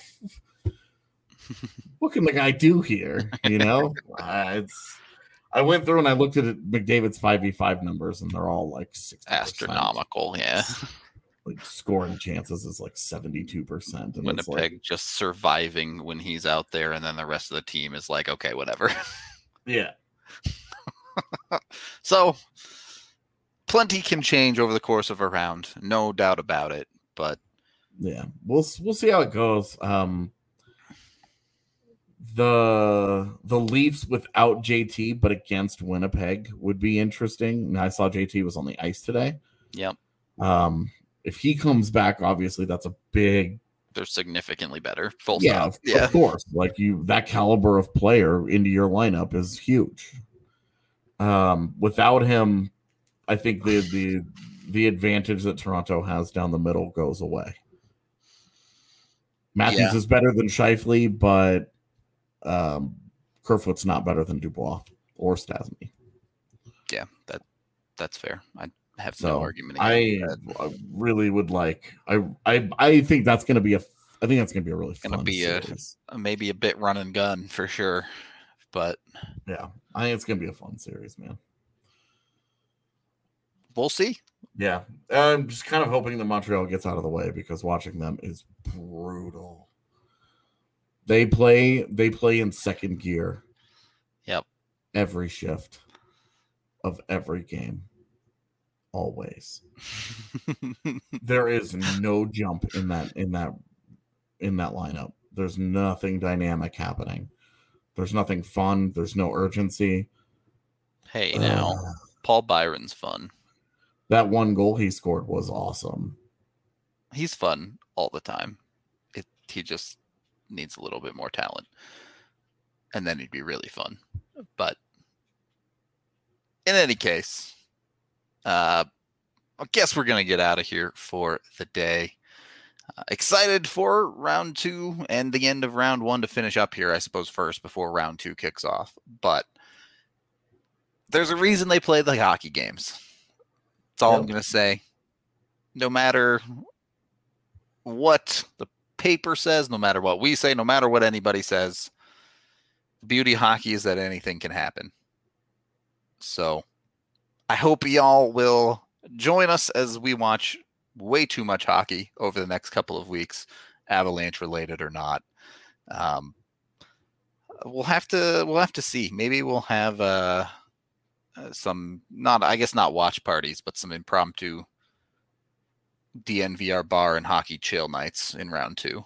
what can the guy do here?" You know, uh, it's. I went through and I looked at it, McDavid's five v five numbers, and they're all like 60%. Astronomical. Yeah. Like scoring chances is like seventy two percent, Winnipeg like, just surviving when he's out there, and then the rest of the team is like, okay, whatever. yeah, so plenty can change over the course of a round, no doubt about it. But yeah. We'll we'll see how it goes. Um, the the Leafs without JT, but against Winnipeg would be interesting. And I saw JT was on the ice today. yep, Um, if he comes back, obviously that's a big they're significantly better. Full yeah, of, Yeah. of course. Like you, that caliber of player into your lineup is huge. Um, without him, I think the the the advantage that Toronto has down the middle goes away. Matthews Yeah. is better than Scheifele, but um, Kerfoot's not better than Dubois or Stastny. Yeah, that that's fair. I have So no argument. I. I really would like. I I I think that's going to be a. I think that's going to be a really Gonna fun be a- series. maybe a bit run and gun for sure, but Yeah, I think it's going to be a fun series, man. we'll see. Yeah, I'm just kind of hoping that Montreal gets out of the way because watching them is brutal. They play they play in second gear. Yep. Every shift of every game. Always. There is no jump in that in that in that lineup. There's nothing dynamic happening. There's nothing fun. There's no urgency. hey, now. Paul Byron's fun. that one goal he scored was awesome. He's fun all the time. It he just needs a little bit more talent, and then he'd be really fun. But in any case, uh, I guess we're gonna get out of here for the day. Uh, excited for round two and the end of round one to finish up here, I suppose, first before round two kicks off. But there's a reason they play the hockey games. That's all I'm going to say. No matter what the paper says, no matter what we say, no matter what anybody says, the beauty hockey is that anything can happen. So I hope y'all will join us as we watch way too much hockey over the next couple of weeks, Avalanche related or not. Um, we'll have to we'll have to see. Maybe we'll have uh, uh, some not I guess not watch parties, but some impromptu DNVR bar and hockey chill nights in round two.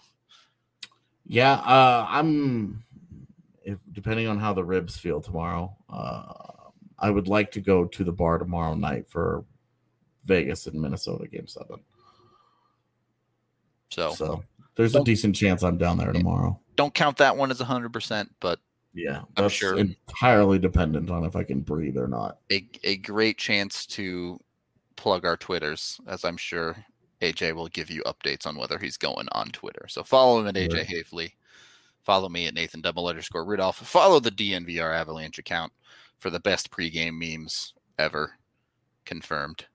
Yeah, uh, I'm. If depending on how the ribs feel tomorrow, uh, I would like to go to the bar tomorrow night for Vegas and Minnesota game seven. So, So there's a decent chance I'm down there tomorrow. don't count that one as hundred percent, but Yeah, I'm that's sure. entirely dependent on if I can breathe or not. a a great chance to plug our Twitters, as I'm sure AJ will give you updates on whether he's going on Twitter. So follow him at AJ Right. Haefele. Follow me at Nathan double underscore Rudolph. Follow the DNVR Avalanche account for the best pregame memes ever. Confirmed.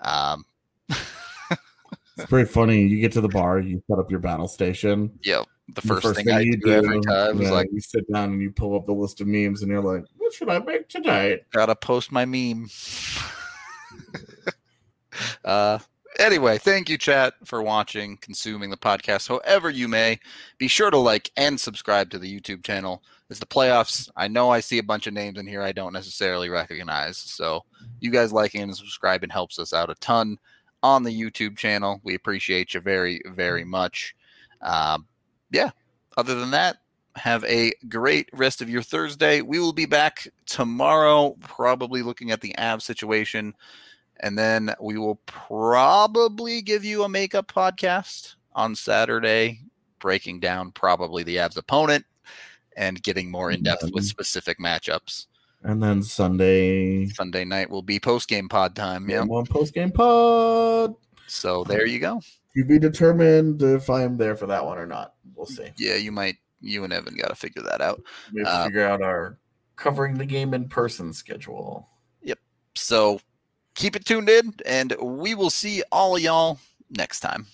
Um, It's pretty funny. You get to the bar, you set up your battle station. yeah, the The first, thing, I do, every time is like, you sit down and you pull up the list of memes, and you're like, "What should I make tonight?" gotta post my meme. uh, anyway, thank you, chat, for watching, consuming the podcast, however you may. Be sure to like and subscribe to the YouTube channel. It's the playoffs. I know I see a bunch of names in here I don't necessarily recognize. So, you guys liking and subscribing helps us out a ton on the YouTube channel. We appreciate you very, very much. Um, yeah. Other than that, have a great rest of your Thursday. We will be back tomorrow, probably looking at the Av situation. And then we will probably give you a makeup podcast on Saturday, breaking down probably the Avs opponent and getting more in depth with specific matchups. And then Sunday, Sunday night will be post game pod time. Yeah. one post game pod. So there you go. To be determined if I am there for that one or not. We'll see. Yeah, you might, you and Evan got to figure that out. We have to Uh, figure out our covering the game in person schedule. Yep. So keep it tuned in, and we will see all of y'all next time.